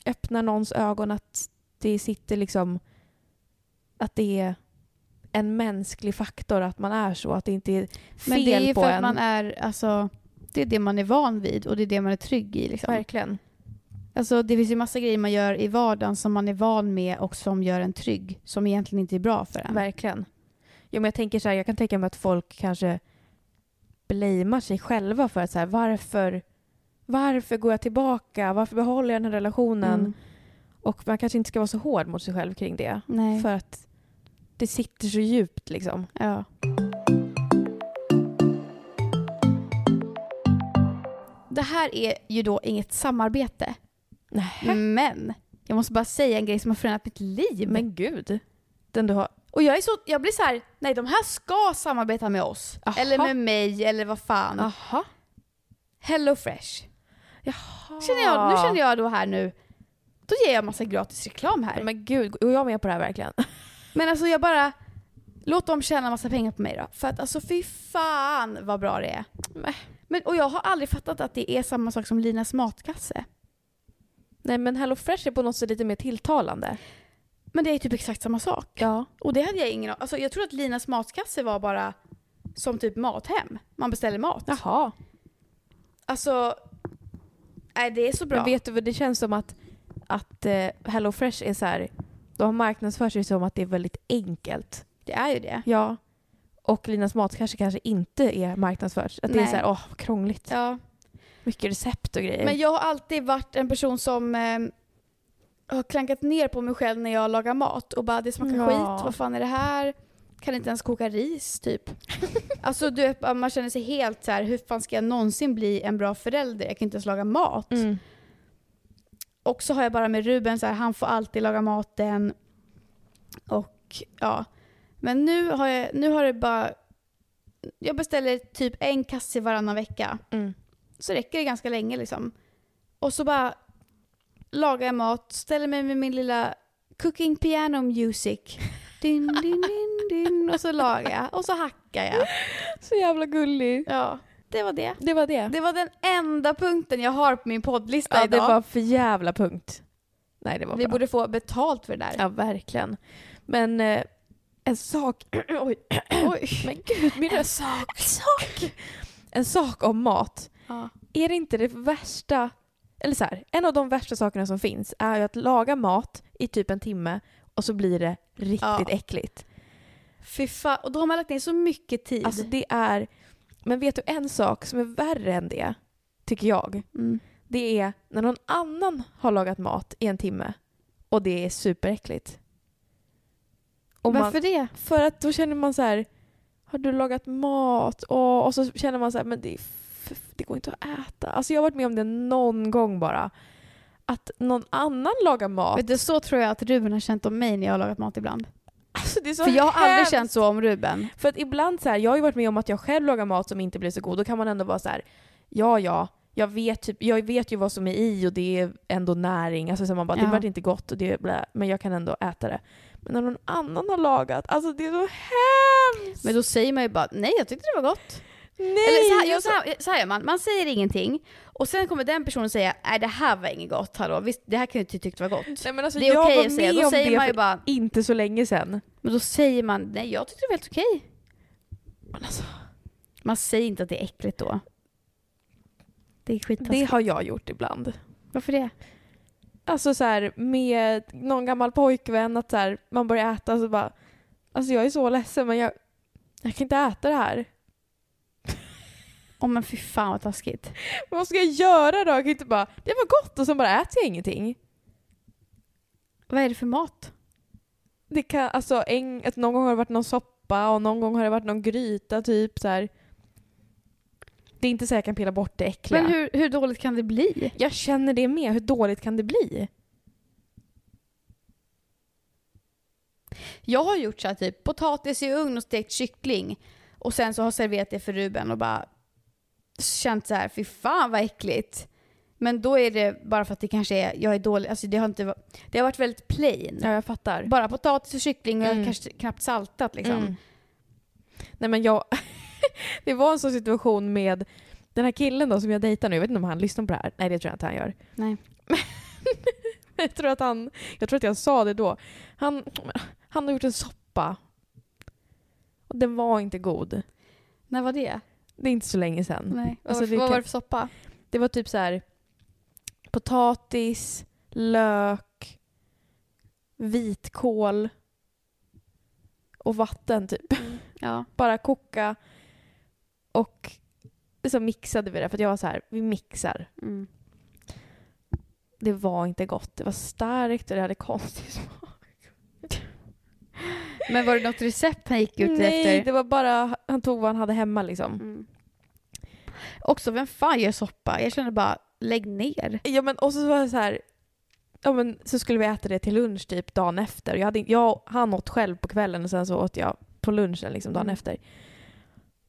öppnar någons ögon att det sitter liksom att det är en mänsklig faktor att man är så, att det inte är fel Men det är ju på för en. att man är, alltså, det är det man är van vid och det är det man är trygg i. Liksom. Verkligen. Alltså det finns ju massa grejer man gör i vardagen som man är van med och som gör en trygg. Som egentligen inte är bra för en. Verkligen. Jo, men jag tänker så här, jag kan tänka mig att folk kanske blamear sig själva för att så här, varför, varför går jag tillbaka? Varför behåller jag den här relationen? Mm. Och man kanske inte ska vara så hård mot sig själv kring det. Nej. För att det sitter så djupt liksom. Ja. Det här är ju då inget samarbete. Nej. Men jag måste bara säga en grej som har förändrat mitt liv. Men gud. Den du har... Och jag, är så, jag blir så här, nej de här ska samarbeta med oss. Aha. Eller med mig eller vad fan. Aha. Hello Fresh. Jaha. Känner jag, nu känner jag då här nu, då ger jag massa gratis reklam här. Men, Men gud, och jag är med på det här verkligen. alltså jag bara, låt dem tjäna massa pengar på mig då. För att alltså fy fan vad bra det är. Nej. Men, och jag har aldrig fattat att det är samma sak som Linas matkasse. Nej men Hello Fresh är på något sätt lite mer tilltalande. Men det är typ exakt samma sak. Ja. Och det hade jag ingen Alltså jag tror att Linas matkasse var bara som typ mathem. Man beställer mat. Jaha. Alltså, nej det är så bra. Men vet du vad det känns som att, att eh, Hello Fresh är så här, de marknadsför sig som att det är väldigt enkelt. det är ju det. Ja. Och Linas mat kanske kanske inte är marknadsfört. Att det är Nej. så här, åh, vad krångligt. Ja. Mycket recept och grejer. Men jag har alltid varit en person som eh, har klankat ner på mig själv när jag lagar mat och bara det smakar Ja. skit, vad fan är det här? Kan inte ens koka ris typ. alltså du man känner sig helt så här, hur fan ska jag någonsin bli en bra förälder? Jag kan inte ens laga mat. Mm. Och så har jag bara med Ruben så här, han får alltid laga maten. Och ja. Men nu har jag, nu har det bara, jag beställer typ en kasse varannan vecka. Mm. så räcker det ganska länge liksom. Och så bara lagar jag mat, ställer mig med min lilla cooking piano music. Din, din, din, din, och så lagar jag och så hackar jag. Så jävla gullig. Ja, det var det. Det var det. Det var den enda punkten jag har på min poddlista ja, det idag. var för jävla punkt. Nej, det var Vi bra. borde få betalt för det där. Ja, verkligen. Men eh, en sak... Oj. Oj. Men gud, min röst. sak. En sak. En sak om mat. Ja. Är det inte det värsta... Eller så här, en av de värsta sakerna som finns är ju att laga mat i typ en timme och så blir det riktigt Ja. äckligt. Fy fan. Och då har man lagt ner så mycket tid. Alltså det är... Men vet du en sak som är värre än det, tycker jag? mm. Det är när någon annan har lagat mat i en timme och det är superäckligt. Och man- Varför det? För att då känner man så här, har du lagat mat? Och, och så känner man så här, men det, det går inte att äta. Alltså jag har varit med om det någon gång bara. Att någon annan lagar mat. Vet du, så tror jag att Ruben har känt om mig när jag har lagat mat ibland. Alltså det är så För jag har aldrig hemskt. känt så om Ruben. För att ibland så här, jag har ju varit med om att jag själv lagar mat som inte blir så god. Då kan man ändå vara så här, ja ja, jag vet, typ, jag vet ju vad som är i och det är ändå näring. Alltså så man bara, Ja. det vart inte gott och det blä, men jag kan ändå äta det. Men när någon annan har lagat, alltså det är så hemskt! Men då säger man ju bara nej jag tyckte det var gott. Nej! Eller så här, ja, alltså- så, här, så här gör man, man säger ingenting och sen kommer den personen säga nej det här var inget gott, hallå, visst det här kan du inte tycka var gott. Nej, men alltså, Det är jag okej var att säga, då säger det man ju bara, inte så länge sedan. men då säger man nej jag tyckte det var helt okej. Men alltså, Man säger inte att det är äckligt då. Det är det skittaskigt. har jag gjort ibland. Varför det? Alltså så här, med någon gammal pojkvän, att så här, man börjar äta så bara Alltså jag är så ledsen men jag, jag kan inte äta det här. Åh men fy fan vad taskigt. Vad ska jag göra då? Jag kan inte bara, det var gott och så bara äter jag ingenting. Vad är det för mat? Det kan, alltså en, att någon gång har det varit någon soppa och någon gång har det varit någon gryta typ så här. Det är inte så jag kan pilla bort det äckliga. Men hur, hur dåligt kan det bli? Jag känner det med, hur dåligt kan det bli? Jag har gjort så här typ potatis i ugn och stekt kyckling och sen så har serverat det för Ruben och bara känt så här, fy fan vad äckligt. Men då är det bara för att det kanske är, jag är dålig, alltså det har inte det har varit väldigt plain. Ja, jag fattar. Bara potatis och kyckling och Mm. kanske knappt saltat liksom. Mm. Nej men jag... det var en sån situation med den här killen då som jag dejtar nu. Jag vet inte om han lyssnar på det här. Nej det tror jag inte han gör. Nej. jag tror att han... Jag tror att jag sa det då. Han, han har gjort en soppa. Och den var inte god. När var det? Det är inte så länge sedan. Nej. Alltså, vad vad kan- var det för soppa? Det var typ så här... potatis, lök, vitkål och vatten typ. Ja. Bara koka och så mixade vi det för att jag var så här, vi mixar. Mm. Det var inte gott. Det var starkt och det hade konstig smak. Men var det något recept han gick ut Nej, efter? det var bara, han tog vad han hade hemma liksom. Mm. Också, vem fan gör soppa? Jag känner bara, lägg ner. Ja men och så var det så här, ja men så skulle vi äta det till lunch typ dagen efter. Jag, hade, jag han åt själv på kvällen och sen så åt jag på lunchen liksom dagen Mm. efter.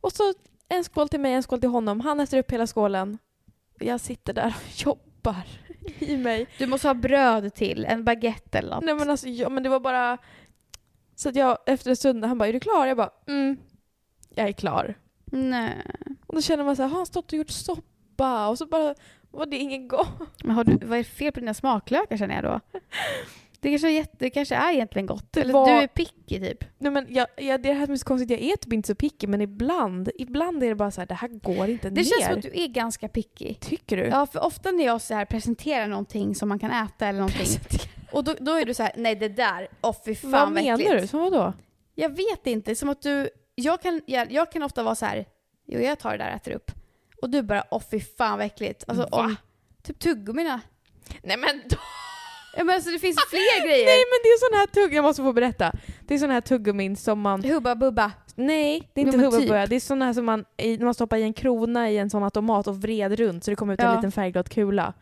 Och så en skål till mig, en skål till honom. Han äter upp hela skålen. Jag sitter där och jobbar i mig. Du måste ha bröd till, en baguette eller något. Nej men alltså, ja, men det var bara... Så att jag efter en stund, han bara är du klar? Jag bara mm, jag är klar. Nej. Och då känner man så här, har han stått och gjort soppa? Och så bara var det ingen gott. Men har du, vad är det fel på dina smaklökar känner jag då? Det kanske är, jätte, det kanske är egentligen gott. Det Eller var- du är picky typ. Nej men jag, jag, det här som är så konstigt, jag är typ inte så picky men ibland, ibland är det bara så här, det här går inte Det ner. känns som att du är ganska picky. Tycker du? Ja, för ofta när jag så här presenterar någonting som man kan äta eller någonting och då, då är du så här, nej det där, åh fy fan Vad vad menar äckligt." du? Som vadå? Jag vet inte, som att du, jag kan, jag, jag kan ofta vara så här, jo jag tar det där och äter upp. Och du bara, åh fy fan vad äckligt. Alltså om, typ tuggummina. Nej men då... Ja men alltså det finns fler grejer. Nej men det är sån här tugg, jag måste få berätta. Det är sån här tuggummin som man... Hubba bubba. Nej, det är inte hubba typ. bubba. Det är såna här som man, när man stoppar i en krona i en sån automat och vred runt så det kommer ut en Ja. liten färgglad kula.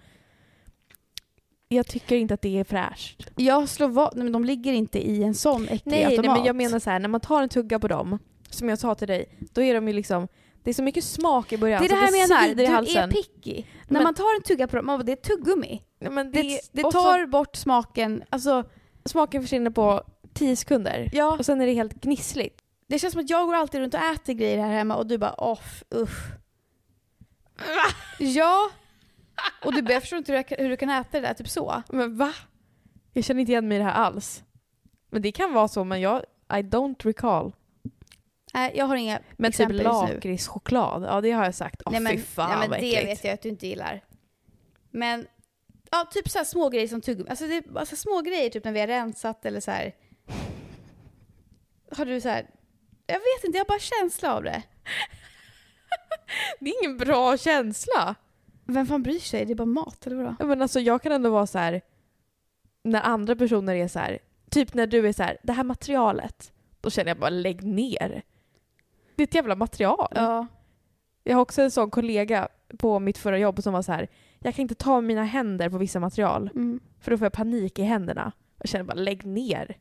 Jag tycker inte att det är fräscht. Jag slår vad, nej men de ligger inte i en sån äcklig Nej, nej automat. men jag menar så här, när man tar en tugga på dem, som jag sa till dig, då är de ju liksom, det är så mycket smak i början Det är det här jag menar, du halsen. är picky. När Men- man tar en tugga på dem, man bara, det är tuggummi. Nej, Det, det, det och så- tar bort smaken, alltså smaken försvinner på 10 sekunder. ja. Och sen är det helt gnissligt. Det känns som att jag går alltid runt och äter grejer här hemma och du bara off, usch. Ja. Och du bara, jag förstår inte hur, jag, hur du kan äta det där typ så. Men va? Jag känner inte igen mig i det här alls. Men det kan vara så, men jag, I don't recall. Nej, jag har inga Men typ exempel just nu. lakritschoklad, ja det har jag sagt. Åh men, fy fan nej, men vad det äckligt. vet jag att du inte gillar. Men, ja typ så här små grejer som tuggummi. Alltså, det, alltså små grejer typ när vi har rensat eller så här. Har du så här. Jag vet inte, jag har bara känsla av det. Det är ingen bra känsla. Vem fan bryr sig? Det är bara mat eller vadå? Ja, Men alltså jag kan ändå vara så här när andra personer är så här, typ när du är så här, det här materialet, då känner jag bara lägg ner. Det är ett jävla material. Ja. Jag har också en sån kollega på mitt förra jobb som var så här, jag kan inte ta mina händer på vissa material Mm. för då får jag panik i händerna. Jag känner bara lägg ner.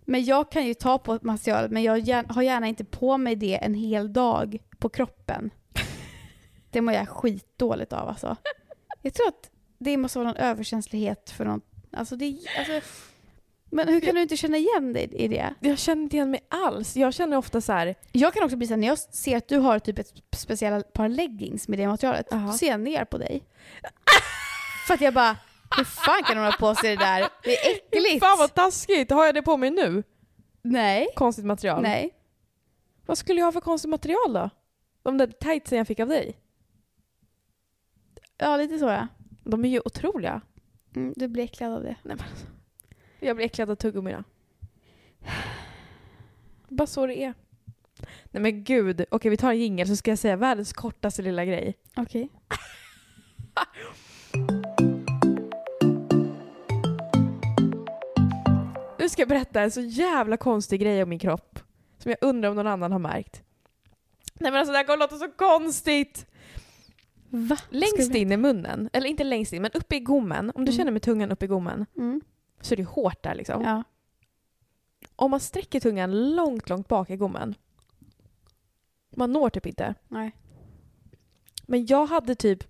Men jag kan ju ta på material, men jag har gärna inte på mig det en hel dag på kroppen. Det mår jag skitdåligt av alltså. Jag tror att det måste vara någon överkänslighet för någon... Alltså det, alltså, men hur kan du inte känna igen dig i det? Jag känner inte igen mig alls. Jag känner ofta så här, Jag kan också bli såhär, när jag ser att du har typ ett speciellt par leggings med det materialet, Jaha. då ser jag ner på dig. för att jag bara, hur fan kan hon ha på sig det där? Det är äckligt! fan vad taskigt, har jag det på mig nu? Nej. Konstigt material. Nej. Vad skulle jag ha för konstigt material då? De där tightsen jag fick av dig? Ja, lite så ja. De är ju otroliga. Mm, du blir äcklad av det. Nej, men alltså. Jag blir äcklad av tuggummina. Bara så det är. Nej men gud, okej vi tar en jingel så ska jag säga världens kortaste lilla grej. Okej. Nu ska jag berätta en så jävla konstig grej om min kropp. Som jag undrar om någon annan har märkt. Nej men alltså det här kommer låta så konstigt! Va? Längst in i munnen, eller inte längst in men uppe i gommen, om du Mm. känner med tungan uppe i gommen Mm. så är det hårt där liksom. Ja. Om man sträcker tungan långt, långt bak i gommen, man når typ inte. Nej. Men jag hade typ,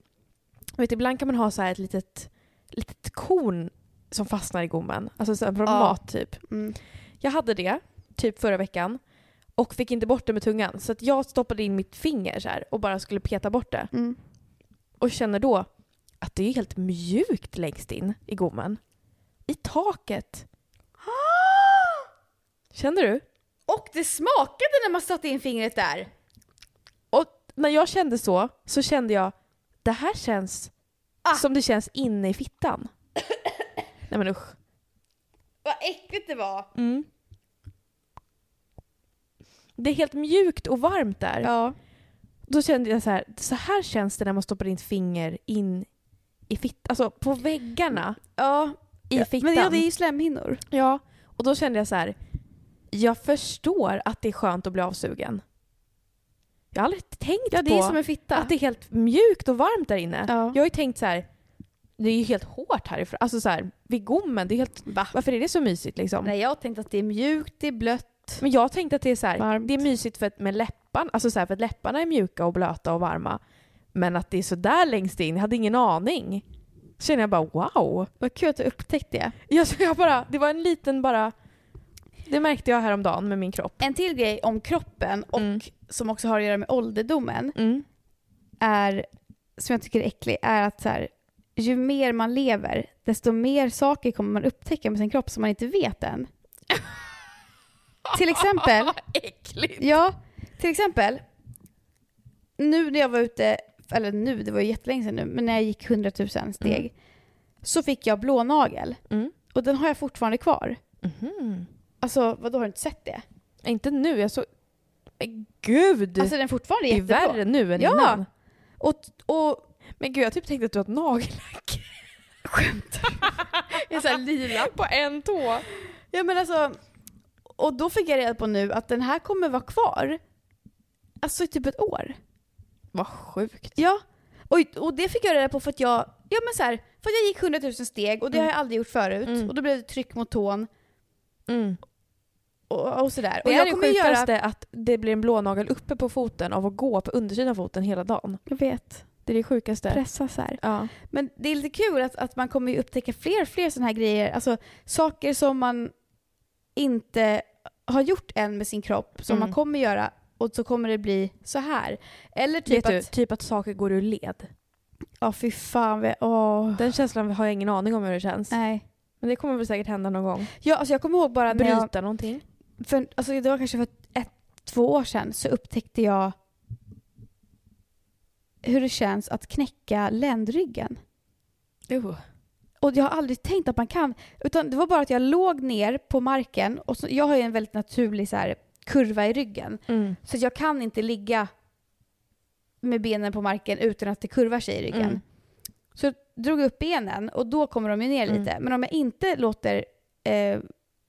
vet ibland kan man ha så här ett litet, litet korn som fastnar i gommen. Alltså så från Ja. mat typ. Mm. Jag hade det typ förra veckan och fick inte bort det med tungan. Så att jag stoppade in mitt finger så och bara skulle peta bort det. Mm. Och känner då att det är helt mjukt längst in i gommen. I taket. Känner du? Och det smakade när man satte in fingret där. Och när jag kände så, så kände jag det här känns som det känns inne i fittan. Nej men usch. Vad äckligt det var! Mm. Det är helt mjukt och varmt där. Ja. Då kände jag så här, så här känns det när man stoppar in ett finger in i fittan, alltså på väggarna ja. i fittan. Men ja, det är ju slemhinnor. Ja, och då kände jag så här. Jag förstår att det är skönt att bli avsugen. Jag har aldrig tänkt Ja, det på är som en fitta. att det är helt mjukt och varmt där inne. Ja. Jag har ju tänkt så här. Det är ju helt hårt härifrån. Alltså så här, vid gommen. Det är helt, Varför är det så mysigt liksom? Nej, jag har tänkt att det är mjukt, det är blött. Men jag tänkte att det är så här, Varmt. det är mysigt för att med läpparna, alltså så här, för att läpparna är mjuka och blöta och varma. Men att det är så där längst in, jag hade ingen aning. Så kände jag bara wow. Vad kul att du upptäckte det. Jag, jag bara, det var en liten bara, det märkte jag häromdagen med min kropp. En till grej om kroppen och Mm. som också har att göra med ålderdomen Mm. är, som jag tycker är äcklig, är att så här, ju mer man lever, desto mer saker kommer man upptäcka med sin kropp som man inte vet än. till exempel, Äckligt. ja, till exempel, nu när jag var ute, eller nu, det var ju jättelänge sedan nu, men när jag gick 100 000 steg, så fick jag blå nagel. Mm. Och den har jag fortfarande kvar. Mhm. Alltså, vadå, har du inte sett det? Inte nu, jag så... Men Gud! Alltså den är fortfarande det är jätteblå. värre nu än Ja. innan. Och, och Men gud, jag typ tänkte att du har ett nagellack. är så här lila. På en tå. Ja men alltså, och då fick jag reda på nu att den här kommer vara kvar. Alltså i typ ett år. Vad sjukt. Ja. Och, och det fick jag reda på för att jag, ja men så här, för att jag gick 100 000 steg och det Mm. har jag aldrig gjort förut. Mm. Och då blev det tryck mot tån Mm. och, och sådär. Det och är det sjukaste göra... att det blir en blånagel uppe på foten av att gå på undersidan av foten hela dagen. Jag vet. Det är det sjukaste. Pressa så här. Ja. Men det är lite kul att, att man kommer ju upptäcka fler och fler sådana här grejer. Alltså saker som man inte har gjort än med sin kropp, som Mm. man kommer göra och så kommer det bli så här. Eller typ du, att... typ att saker går ur led. Ja fy fan. vad- Åh. Den känslan har jag ingen aning om hur det känns. Nej. Men det kommer väl säkert hända någon gång. Ja, alltså jag kommer ihåg bara när jag, Bryta någonting. för, alltså det var kanske för ett, två år sedan, så upptäckte jag hur det känns att knäcka ländryggen. Uh. Och jag har aldrig tänkt att man kan, utan det var bara att jag låg ner på marken och så, jag har ju en väldigt naturlig så här, kurva i ryggen. Mm. Så jag kan inte ligga med benen på marken utan att det kurvar sig i ryggen. Mm. Så jag drog upp benen och då kommer de ju ner Mm. lite. Men om jag inte låter eh,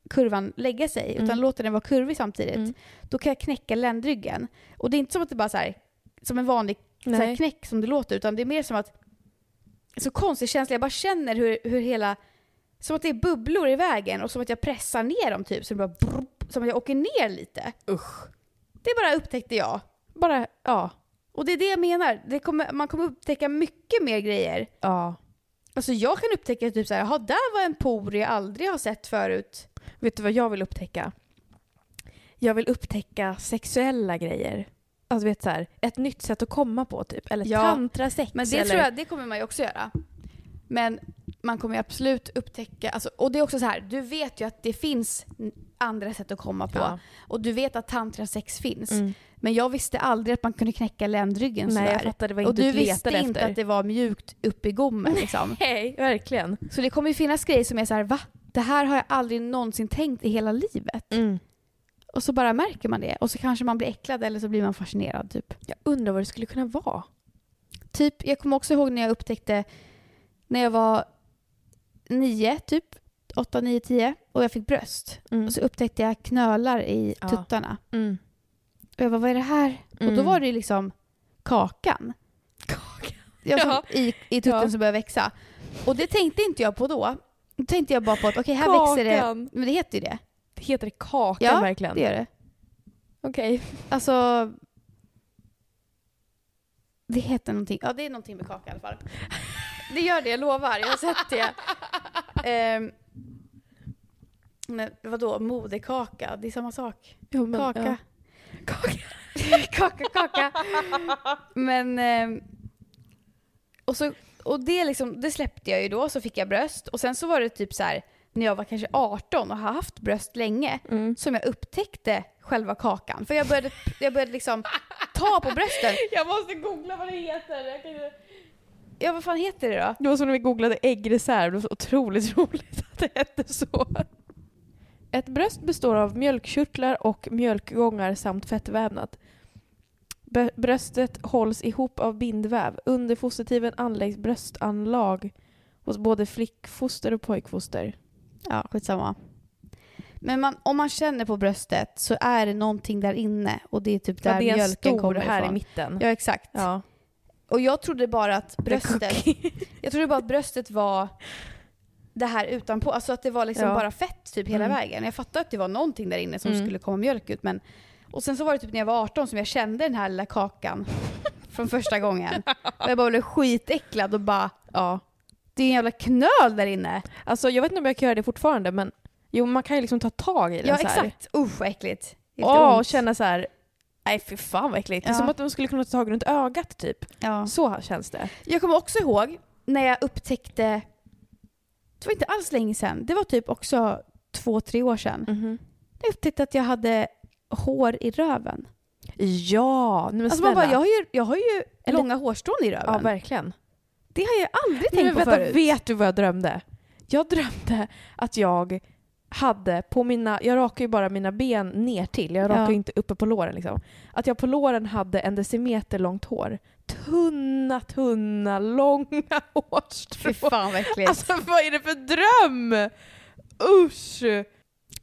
kurvan lägga sig utan Mm. låter den vara kurvig samtidigt, Mm. då kan jag knäcka ländryggen. Och det är inte som att det bara så här, som en vanlig så här, knäck som det låter, utan det är mer som att så konstig känsla, jag bara känner hur, hur hela som att det är bubblor i vägen och som att jag pressar ner dem typ, så det bara brrp, som att jag åker ner lite. Usch. Det bara upptäckte jag. Bara, ja. Och det är det jag menar. Det kommer, man kommer upptäcka mycket mer grejer. Ja. Alltså jag kan upptäcka typ såhär, jaha där var en por jag aldrig har sett förut. Vet du vad jag vill upptäcka? Jag vill upptäcka sexuella grejer. Alltså vet så här, ett nytt sätt att komma på typ. Eller Ja, tantrasex. Men det eller... tror jag, det kommer man ju också göra. Men man kommer ju absolut upptäcka, alltså, och det är också så här, du vet ju att det finns andra sätt att komma på. Ja. Och du vet att tantrasex finns. Mm. Men jag visste aldrig att man kunde knäcka ländryggen Nej, jag sådär. fattar. Det var Och inte du du visste letade inte efter. att det var mjukt upp i gommen liksom. Nej, verkligen. Så det kommer ju finnas grejer som är så här, va? Det här har jag aldrig någonsin tänkt i hela livet. Mm. Och så bara märker man det. Och så kanske man blir äcklad eller så blir man fascinerad typ. Jag undrar vad det skulle kunna vara. Typ, jag kommer också ihåg när jag upptäckte när jag var nio, typ. Åtta, nio, tio. Och jag fick bröst. Mm. Och så upptäckte jag knölar i Ja. tuttarna. Mm. Och jag bara, vad är det här? Och då Mm. var det liksom kakan. Kakan. Jag som, Ja. i, I tutten Ja. som började växa. Och det tänkte inte jag på då. Då tänkte jag bara på att okej, här växer det. Kakan. Men det heter ju det. Det heter det kakan Ja, verkligen? Det gör det. Okej. Alltså... Det heter någonting. Ja, det är någonting med kaka i alla fall. Det gör det, jag lovar. Jag har sett det. Ehm, men vadå, moderkaka? Det är samma sak. Ja, men- Kaka. ja. Kaka. kaka, kaka. Men... ehm, och så, och det, liksom, det släppte jag ju då, så fick jag bröst. Och sen så var det typ så här när jag var kanske 18 och har haft bröst länge, Mm. som jag upptäckte själva kakan. För jag började, jag började liksom ta på brösten. Jag måste googla vad det heter. Ja, vad fan heter det då? Det var som när vi googlade äggreserv, det var så otroligt roligt att det hette så. Ett bröst består av mjölkkörtlar och mjölkgångar samt fettvävnad. Bröstet hålls ihop av bindväv. Under fostertiden anläggs bröstanlag hos både flickfoster och pojkfoster. Ja, skitsamma. Men man, om man känner på bröstet så är det någonting där inne och det är typ där Ja, det är en mjölken stor kommer här ifrån. i mitten. Ja, exakt. Ja. Och jag trodde bara att bröstet, jag trodde bara att bröstet var det här utanpå, alltså att det var liksom Ja. bara fett typ hela Mm. vägen. Jag fattade att det var någonting där inne som Mm. skulle komma mjölk ut men och sen så var det typ när jag var 18 som jag kände den här lilla kakan från första gången. Och jag bara blev skitäcklad och bara, ja. det är en jävla knöl där inne. Alltså jag vet inte om jag kan göra det fortfarande men jo man kan ju liksom ta tag i den Ja så här. exakt, usch vad äckligt. Åh, ont. och känna så här. Nej fy fan vad äckligt. Det är Ja. som att man skulle kunna ta tag runt ögat typ. Ja. Så känns det. Jag kommer också ihåg när jag upptäckte, det var inte alls länge sedan, det var typ också två, tre år sedan. Mhm. Jag upptäckte att jag hade hår i röven. Ja, nej men Alltså snälla. man bara, jag har ju, jag har ju Eller- långa hårstrån i röven. Ja, verkligen. det har jag aldrig Nej, tänkt men på vänta, förut. vet du vad jag drömde? Jag drömde att jag hade på mina, jag rakar ju bara mina ben ner till. jag rakar Ja. ju inte uppe på låren liksom. Att jag på låren hade en decimeter långt hår. Tunna, tunna, långa hårstrån. Fy fan vad äckligt. Alltså vad är det för dröm? Usch!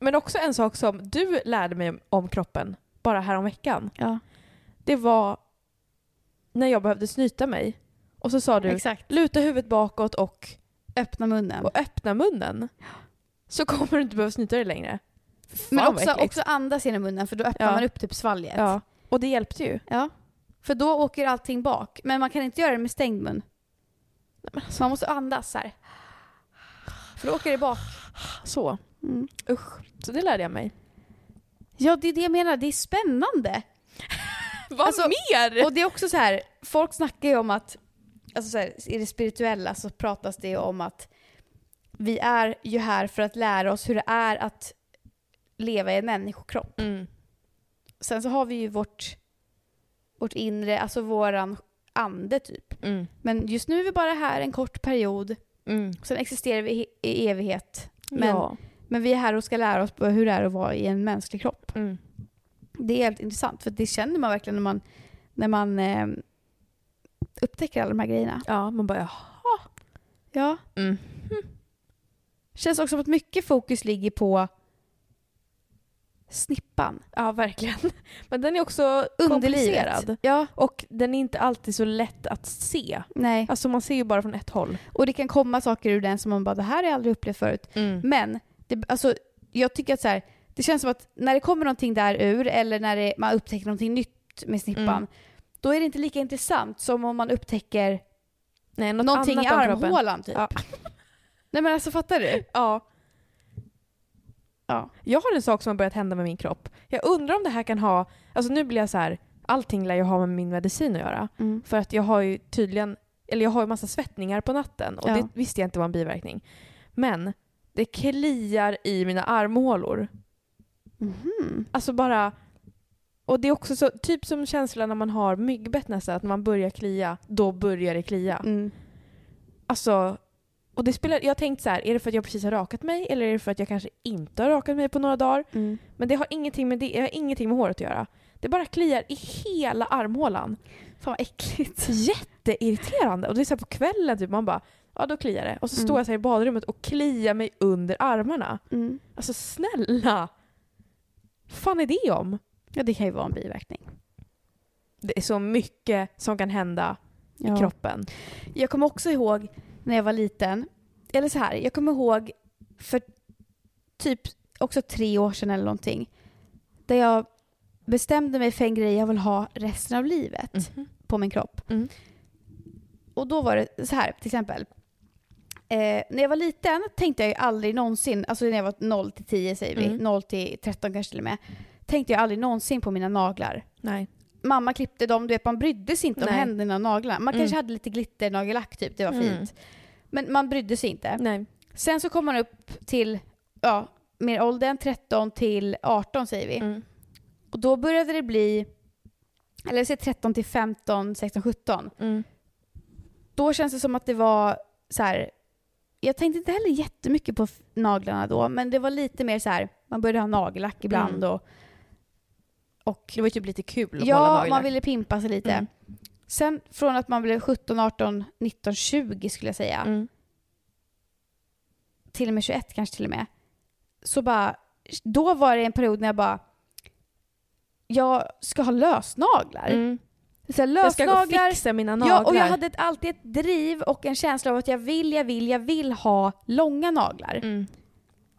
Men också en sak som du lärde mig om- kroppen, bara här om veckan. ja, Det var när jag behövde snyta mig. Och så sa du, exakt. luta huvudet bakåt och, Öppna munnen. och öppna munnen. Så kommer du inte behöva snyta dig längre. Fan, Men också, också andas genom munnen för då öppnar Ja. man upp typ svalget. Ja, och det hjälpte ju. Ja. För då åker allting bak. Men man kan inte göra det med stängd mun. Så man måste andas så här. För då åker det bak. Så. Mm. Usch. Så det lärde jag mig. Ja, det är det jag menar. Det är spännande. Vad Alltså, mer? Och det är också så här, folk snackar ju om att, alltså så här, i det spirituella så pratas det ju om att vi är ju här för att lära oss hur det är att leva i en människokropp. Mm. Sen så har vi ju vårt, vårt inre, alltså våran ande typ. Mm. Men just nu är vi bara här en kort period, Mm. sen existerar vi i, evighet. Men, ja. men vi är här och ska lära oss hur det är att vara i en mänsklig kropp. Mm. Det är jävligt intressant, för det känner man verkligen när man, när man eh, upptäcker alla de här grejerna. ja, man bara jaha. Ja. Mm. Känns också som att mycket fokus ligger på snippan. Ja, verkligen. Men den är också komplicerad. Ja, Och den är inte alltid så lätt att se. nej. Alltså man ser ju bara från ett håll. Och det kan komma saker ur den som man bara, det här har jag aldrig upplevt förut. Men, det, alltså, jag tycker att så här, det känns som att när det kommer någonting där ur eller när det, man upptäcker någonting nytt med snippan, Mm. då är det inte lika intressant som om man upptäcker Nej, något någonting i armhålan typ. Ja. Nej men alltså fattar du? Ja. Ja. Jag har en sak som har börjat hända med min kropp. Jag undrar om det här kan ha... Alltså nu blir jag så här... Allting lär ju ha med min medicin att göra. Mm. För att jag har ju tydligen... Eller jag har ju massa svettningar på natten och Ja. det visste jag inte var en biverkning. Men det kliar i mina armhålor. Mhm. Alltså bara... Och det är också så, typ som känslan när man har myggbett nästan, att när man börjar klia, då börjar det klia. Mm. Alltså, och det spelar, jag har tänkt så här, är det för att jag precis har rakat mig eller är det för att jag kanske inte har rakat mig på några dagar? Mm. Men det har ingenting med, det, det har ingenting med håret att göra. Det bara kliar i hela armhålan. Fan vad äckligt. Jätteirriterande. Och det är så här på kvällen, typ, man bara, ja då kliar det. Och så Mm. står jag så i badrummet och kliar mig under armarna. Mm. Alltså snälla! Fan är det om? Ja det kan ju vara en biverkning. Det är så mycket som kan hända i kroppen. Jag kommer också ihåg när jag var liten, eller så här, jag kommer ihåg för typ också tre år sedan eller någonting, där jag bestämde mig för en grej jag vill ha resten av livet Mhm. på min kropp. Mm. Och då var det så här, till exempel. Eh, när jag var liten tänkte jag ju aldrig någonsin, alltså när jag var 0 till 10 säger vi, Mm. 0 till 13 kanske till och med, tänkte jag aldrig någonsin på mina naglar. Nej. Mamma klippte dem, du vet man brydde sig inte om Nej. händerna och naglarna. Man Mm. kanske hade lite glitternagellack typ, det var fint. Mm. Men man brydde sig inte. Nej. Sen så kom man upp till, ja, mer åldern, 13 till 18 säger vi. Mm. Och då började det bli, eller säg 13 till 15, 16, 17. Mm. då känns det som att det var så här. Jag tänkte inte heller jättemycket på naglarna då, men det var lite mer så här. man började ha nagellack ibland Mm. och, och Det var ju typ lite kul att Ja, man ville pimpa sig lite. Mm. Sen från att man blev 17, 18, 19, 20 skulle jag säga, Mm. till och med 21 kanske till och med, så bara, då var det en period när jag bara, jag ska ha lösnaglar. Mm. Så här, Jag ska gå och fixa mina naglar. Ja, och jag hade ett, alltid ett driv och en känsla av att jag vill, jag vill, jag vill ha långa naglar. Mm.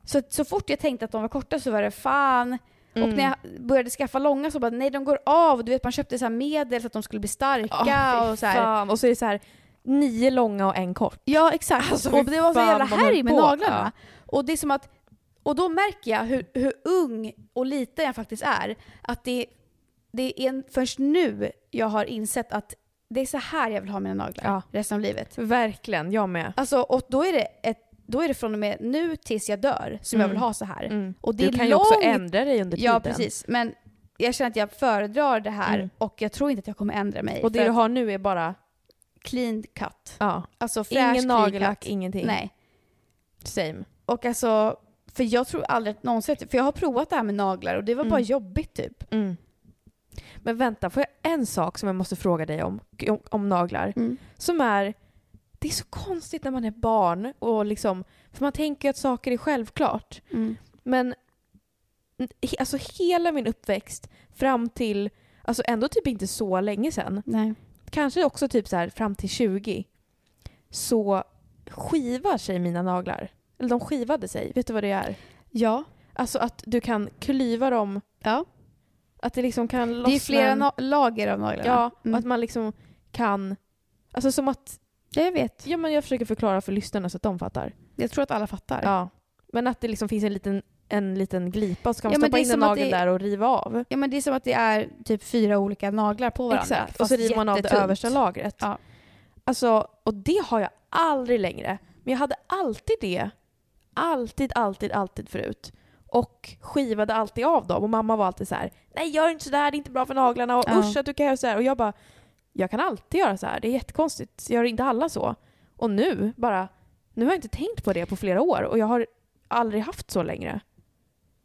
Så, så fort jag tänkte att de var korta så var det fan. Mm. Och när jag började skaffa långa så bara nej de går av. Du vet man köpte så här medel för att de skulle bli starka fy och så här. Och så är det så här nio långa och en kort. Ja exakt. Alltså, och det var så jävla härj med på. naglarna. Och det är som att, och då märker jag hur, hur ung och liten jag faktiskt är. Att det, det är en, först nu jag har insett att det är så här jag vill ha mina naglar Ja. resten av livet. Verkligen, jag med. Alltså, och då är det ett då är det från och med nu tills jag dör som jag Mm. vill ha så här. Mm. Och det du är kan ju också ändra dig under tiden. Ja, precis. Men jag känner att jag föredrar det här Mm. och jag tror inte att jag kommer ändra mig. Och det du har nu är bara, Clean cut. ja, Alltså fräsch ingen nagellack, ingenting. Nej. Same. Och alltså, för jag tror aldrig att någonsin, för jag har provat det här med naglar och det var bara Mm. jobbigt typ. Mm. Men vänta, får jag en sak som jag måste fråga dig om, om, om naglar? Som är, det är så konstigt när man är barn och liksom, för man tänker att saker är självklart. Mm. Men alltså hela min uppväxt fram till, alltså ändå typ inte så länge sedan, Nej. kanske också typ så här fram till 20, så skivar sig mina naglar. Eller de skivade sig, vet du vad det är? Ja. Alltså att du kan klyva dem, ja. att det liksom kan lossna Det är flera en- lager av naglarna. Ja, och Mm. att man liksom kan... Alltså som att... ja, jag vet. Ja, men jag försöker förklara för lyssnarna så att de fattar. Jag tror att alla fattar. Ja. Men att det liksom finns en liten, en liten glipa och så kan man Ja, stoppa in en nagel det- där och riva av. Ja, men det är som att det är typ fyra olika naglar på varandra. Exakt. Och så river man av det översta lagret. Ja. Alltså, och det har jag aldrig längre. Men jag hade alltid det. Alltid, alltid, alltid förut. Och skivade alltid av dem. Och mamma var alltid så här: nej gör inte sådär, det är inte bra för naglarna. Och Ja. usch att du kan göra så här. Och jag bara, jag kan alltid göra så här. Det är jättekonstigt. Gör inte alla så? Och nu bara, nu har jag inte tänkt på det på flera år. Och jag har aldrig haft så längre.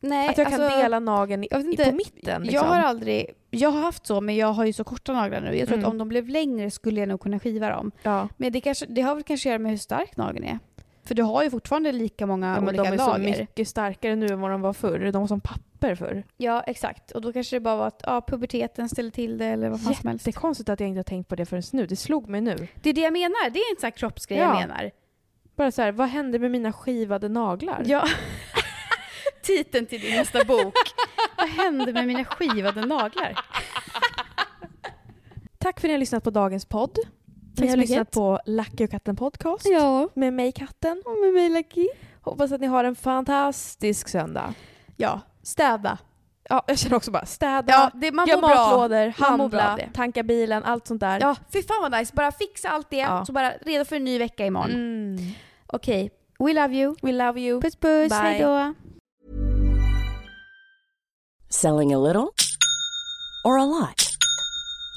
Nej, att jag kan alltså, dela nageln i- inte. på mitten. Liksom. Jag har aldrig, jag har haft så men jag har ju så korta naglar nu. Jag tror Mm. att om de blev längre skulle jag nog kunna skiva dem. ja. Men det, kanske, det har väl kanske att göra med hur stark nageln är. För du har ju fortfarande lika många Ja, men olika de är lager. så mycket starkare nu än vad de var förr. De var som papper förr. Ja, exakt. Och då kanske det bara var att ja, puberteten ställer till det eller vad fan som helst. Jättekonstigt att jag inte har tänkt på det förrän nu. Det slog mig nu. Det är det jag menar. Det är en sån här kroppsgrej Ja. jag menar. Bara så här, vad hände med mina skivade naglar? Ja. Titeln till din nästa bok. vad hände med mina skivade naglar? Tack för att ni har lyssnat på dagens podd. Tack Ni har lyssnat på Lucky och katten podcast Ja, med mig katten. och med mig Lucky. Hoppas att ni har en fantastisk söndag. Ja, städa. Ja, jag känner också bara städa, Ja, det, man bra. matlådor, Man bra handla, det. tanka bilen, allt sånt där. Ja, fy fan vad nice. Bara fixa allt det, Ja. så bara redo för en ny vecka imorgon. Mm. Okej, we love you. We love you. Puss puss, Bye. hej då. Selling a little or a lot?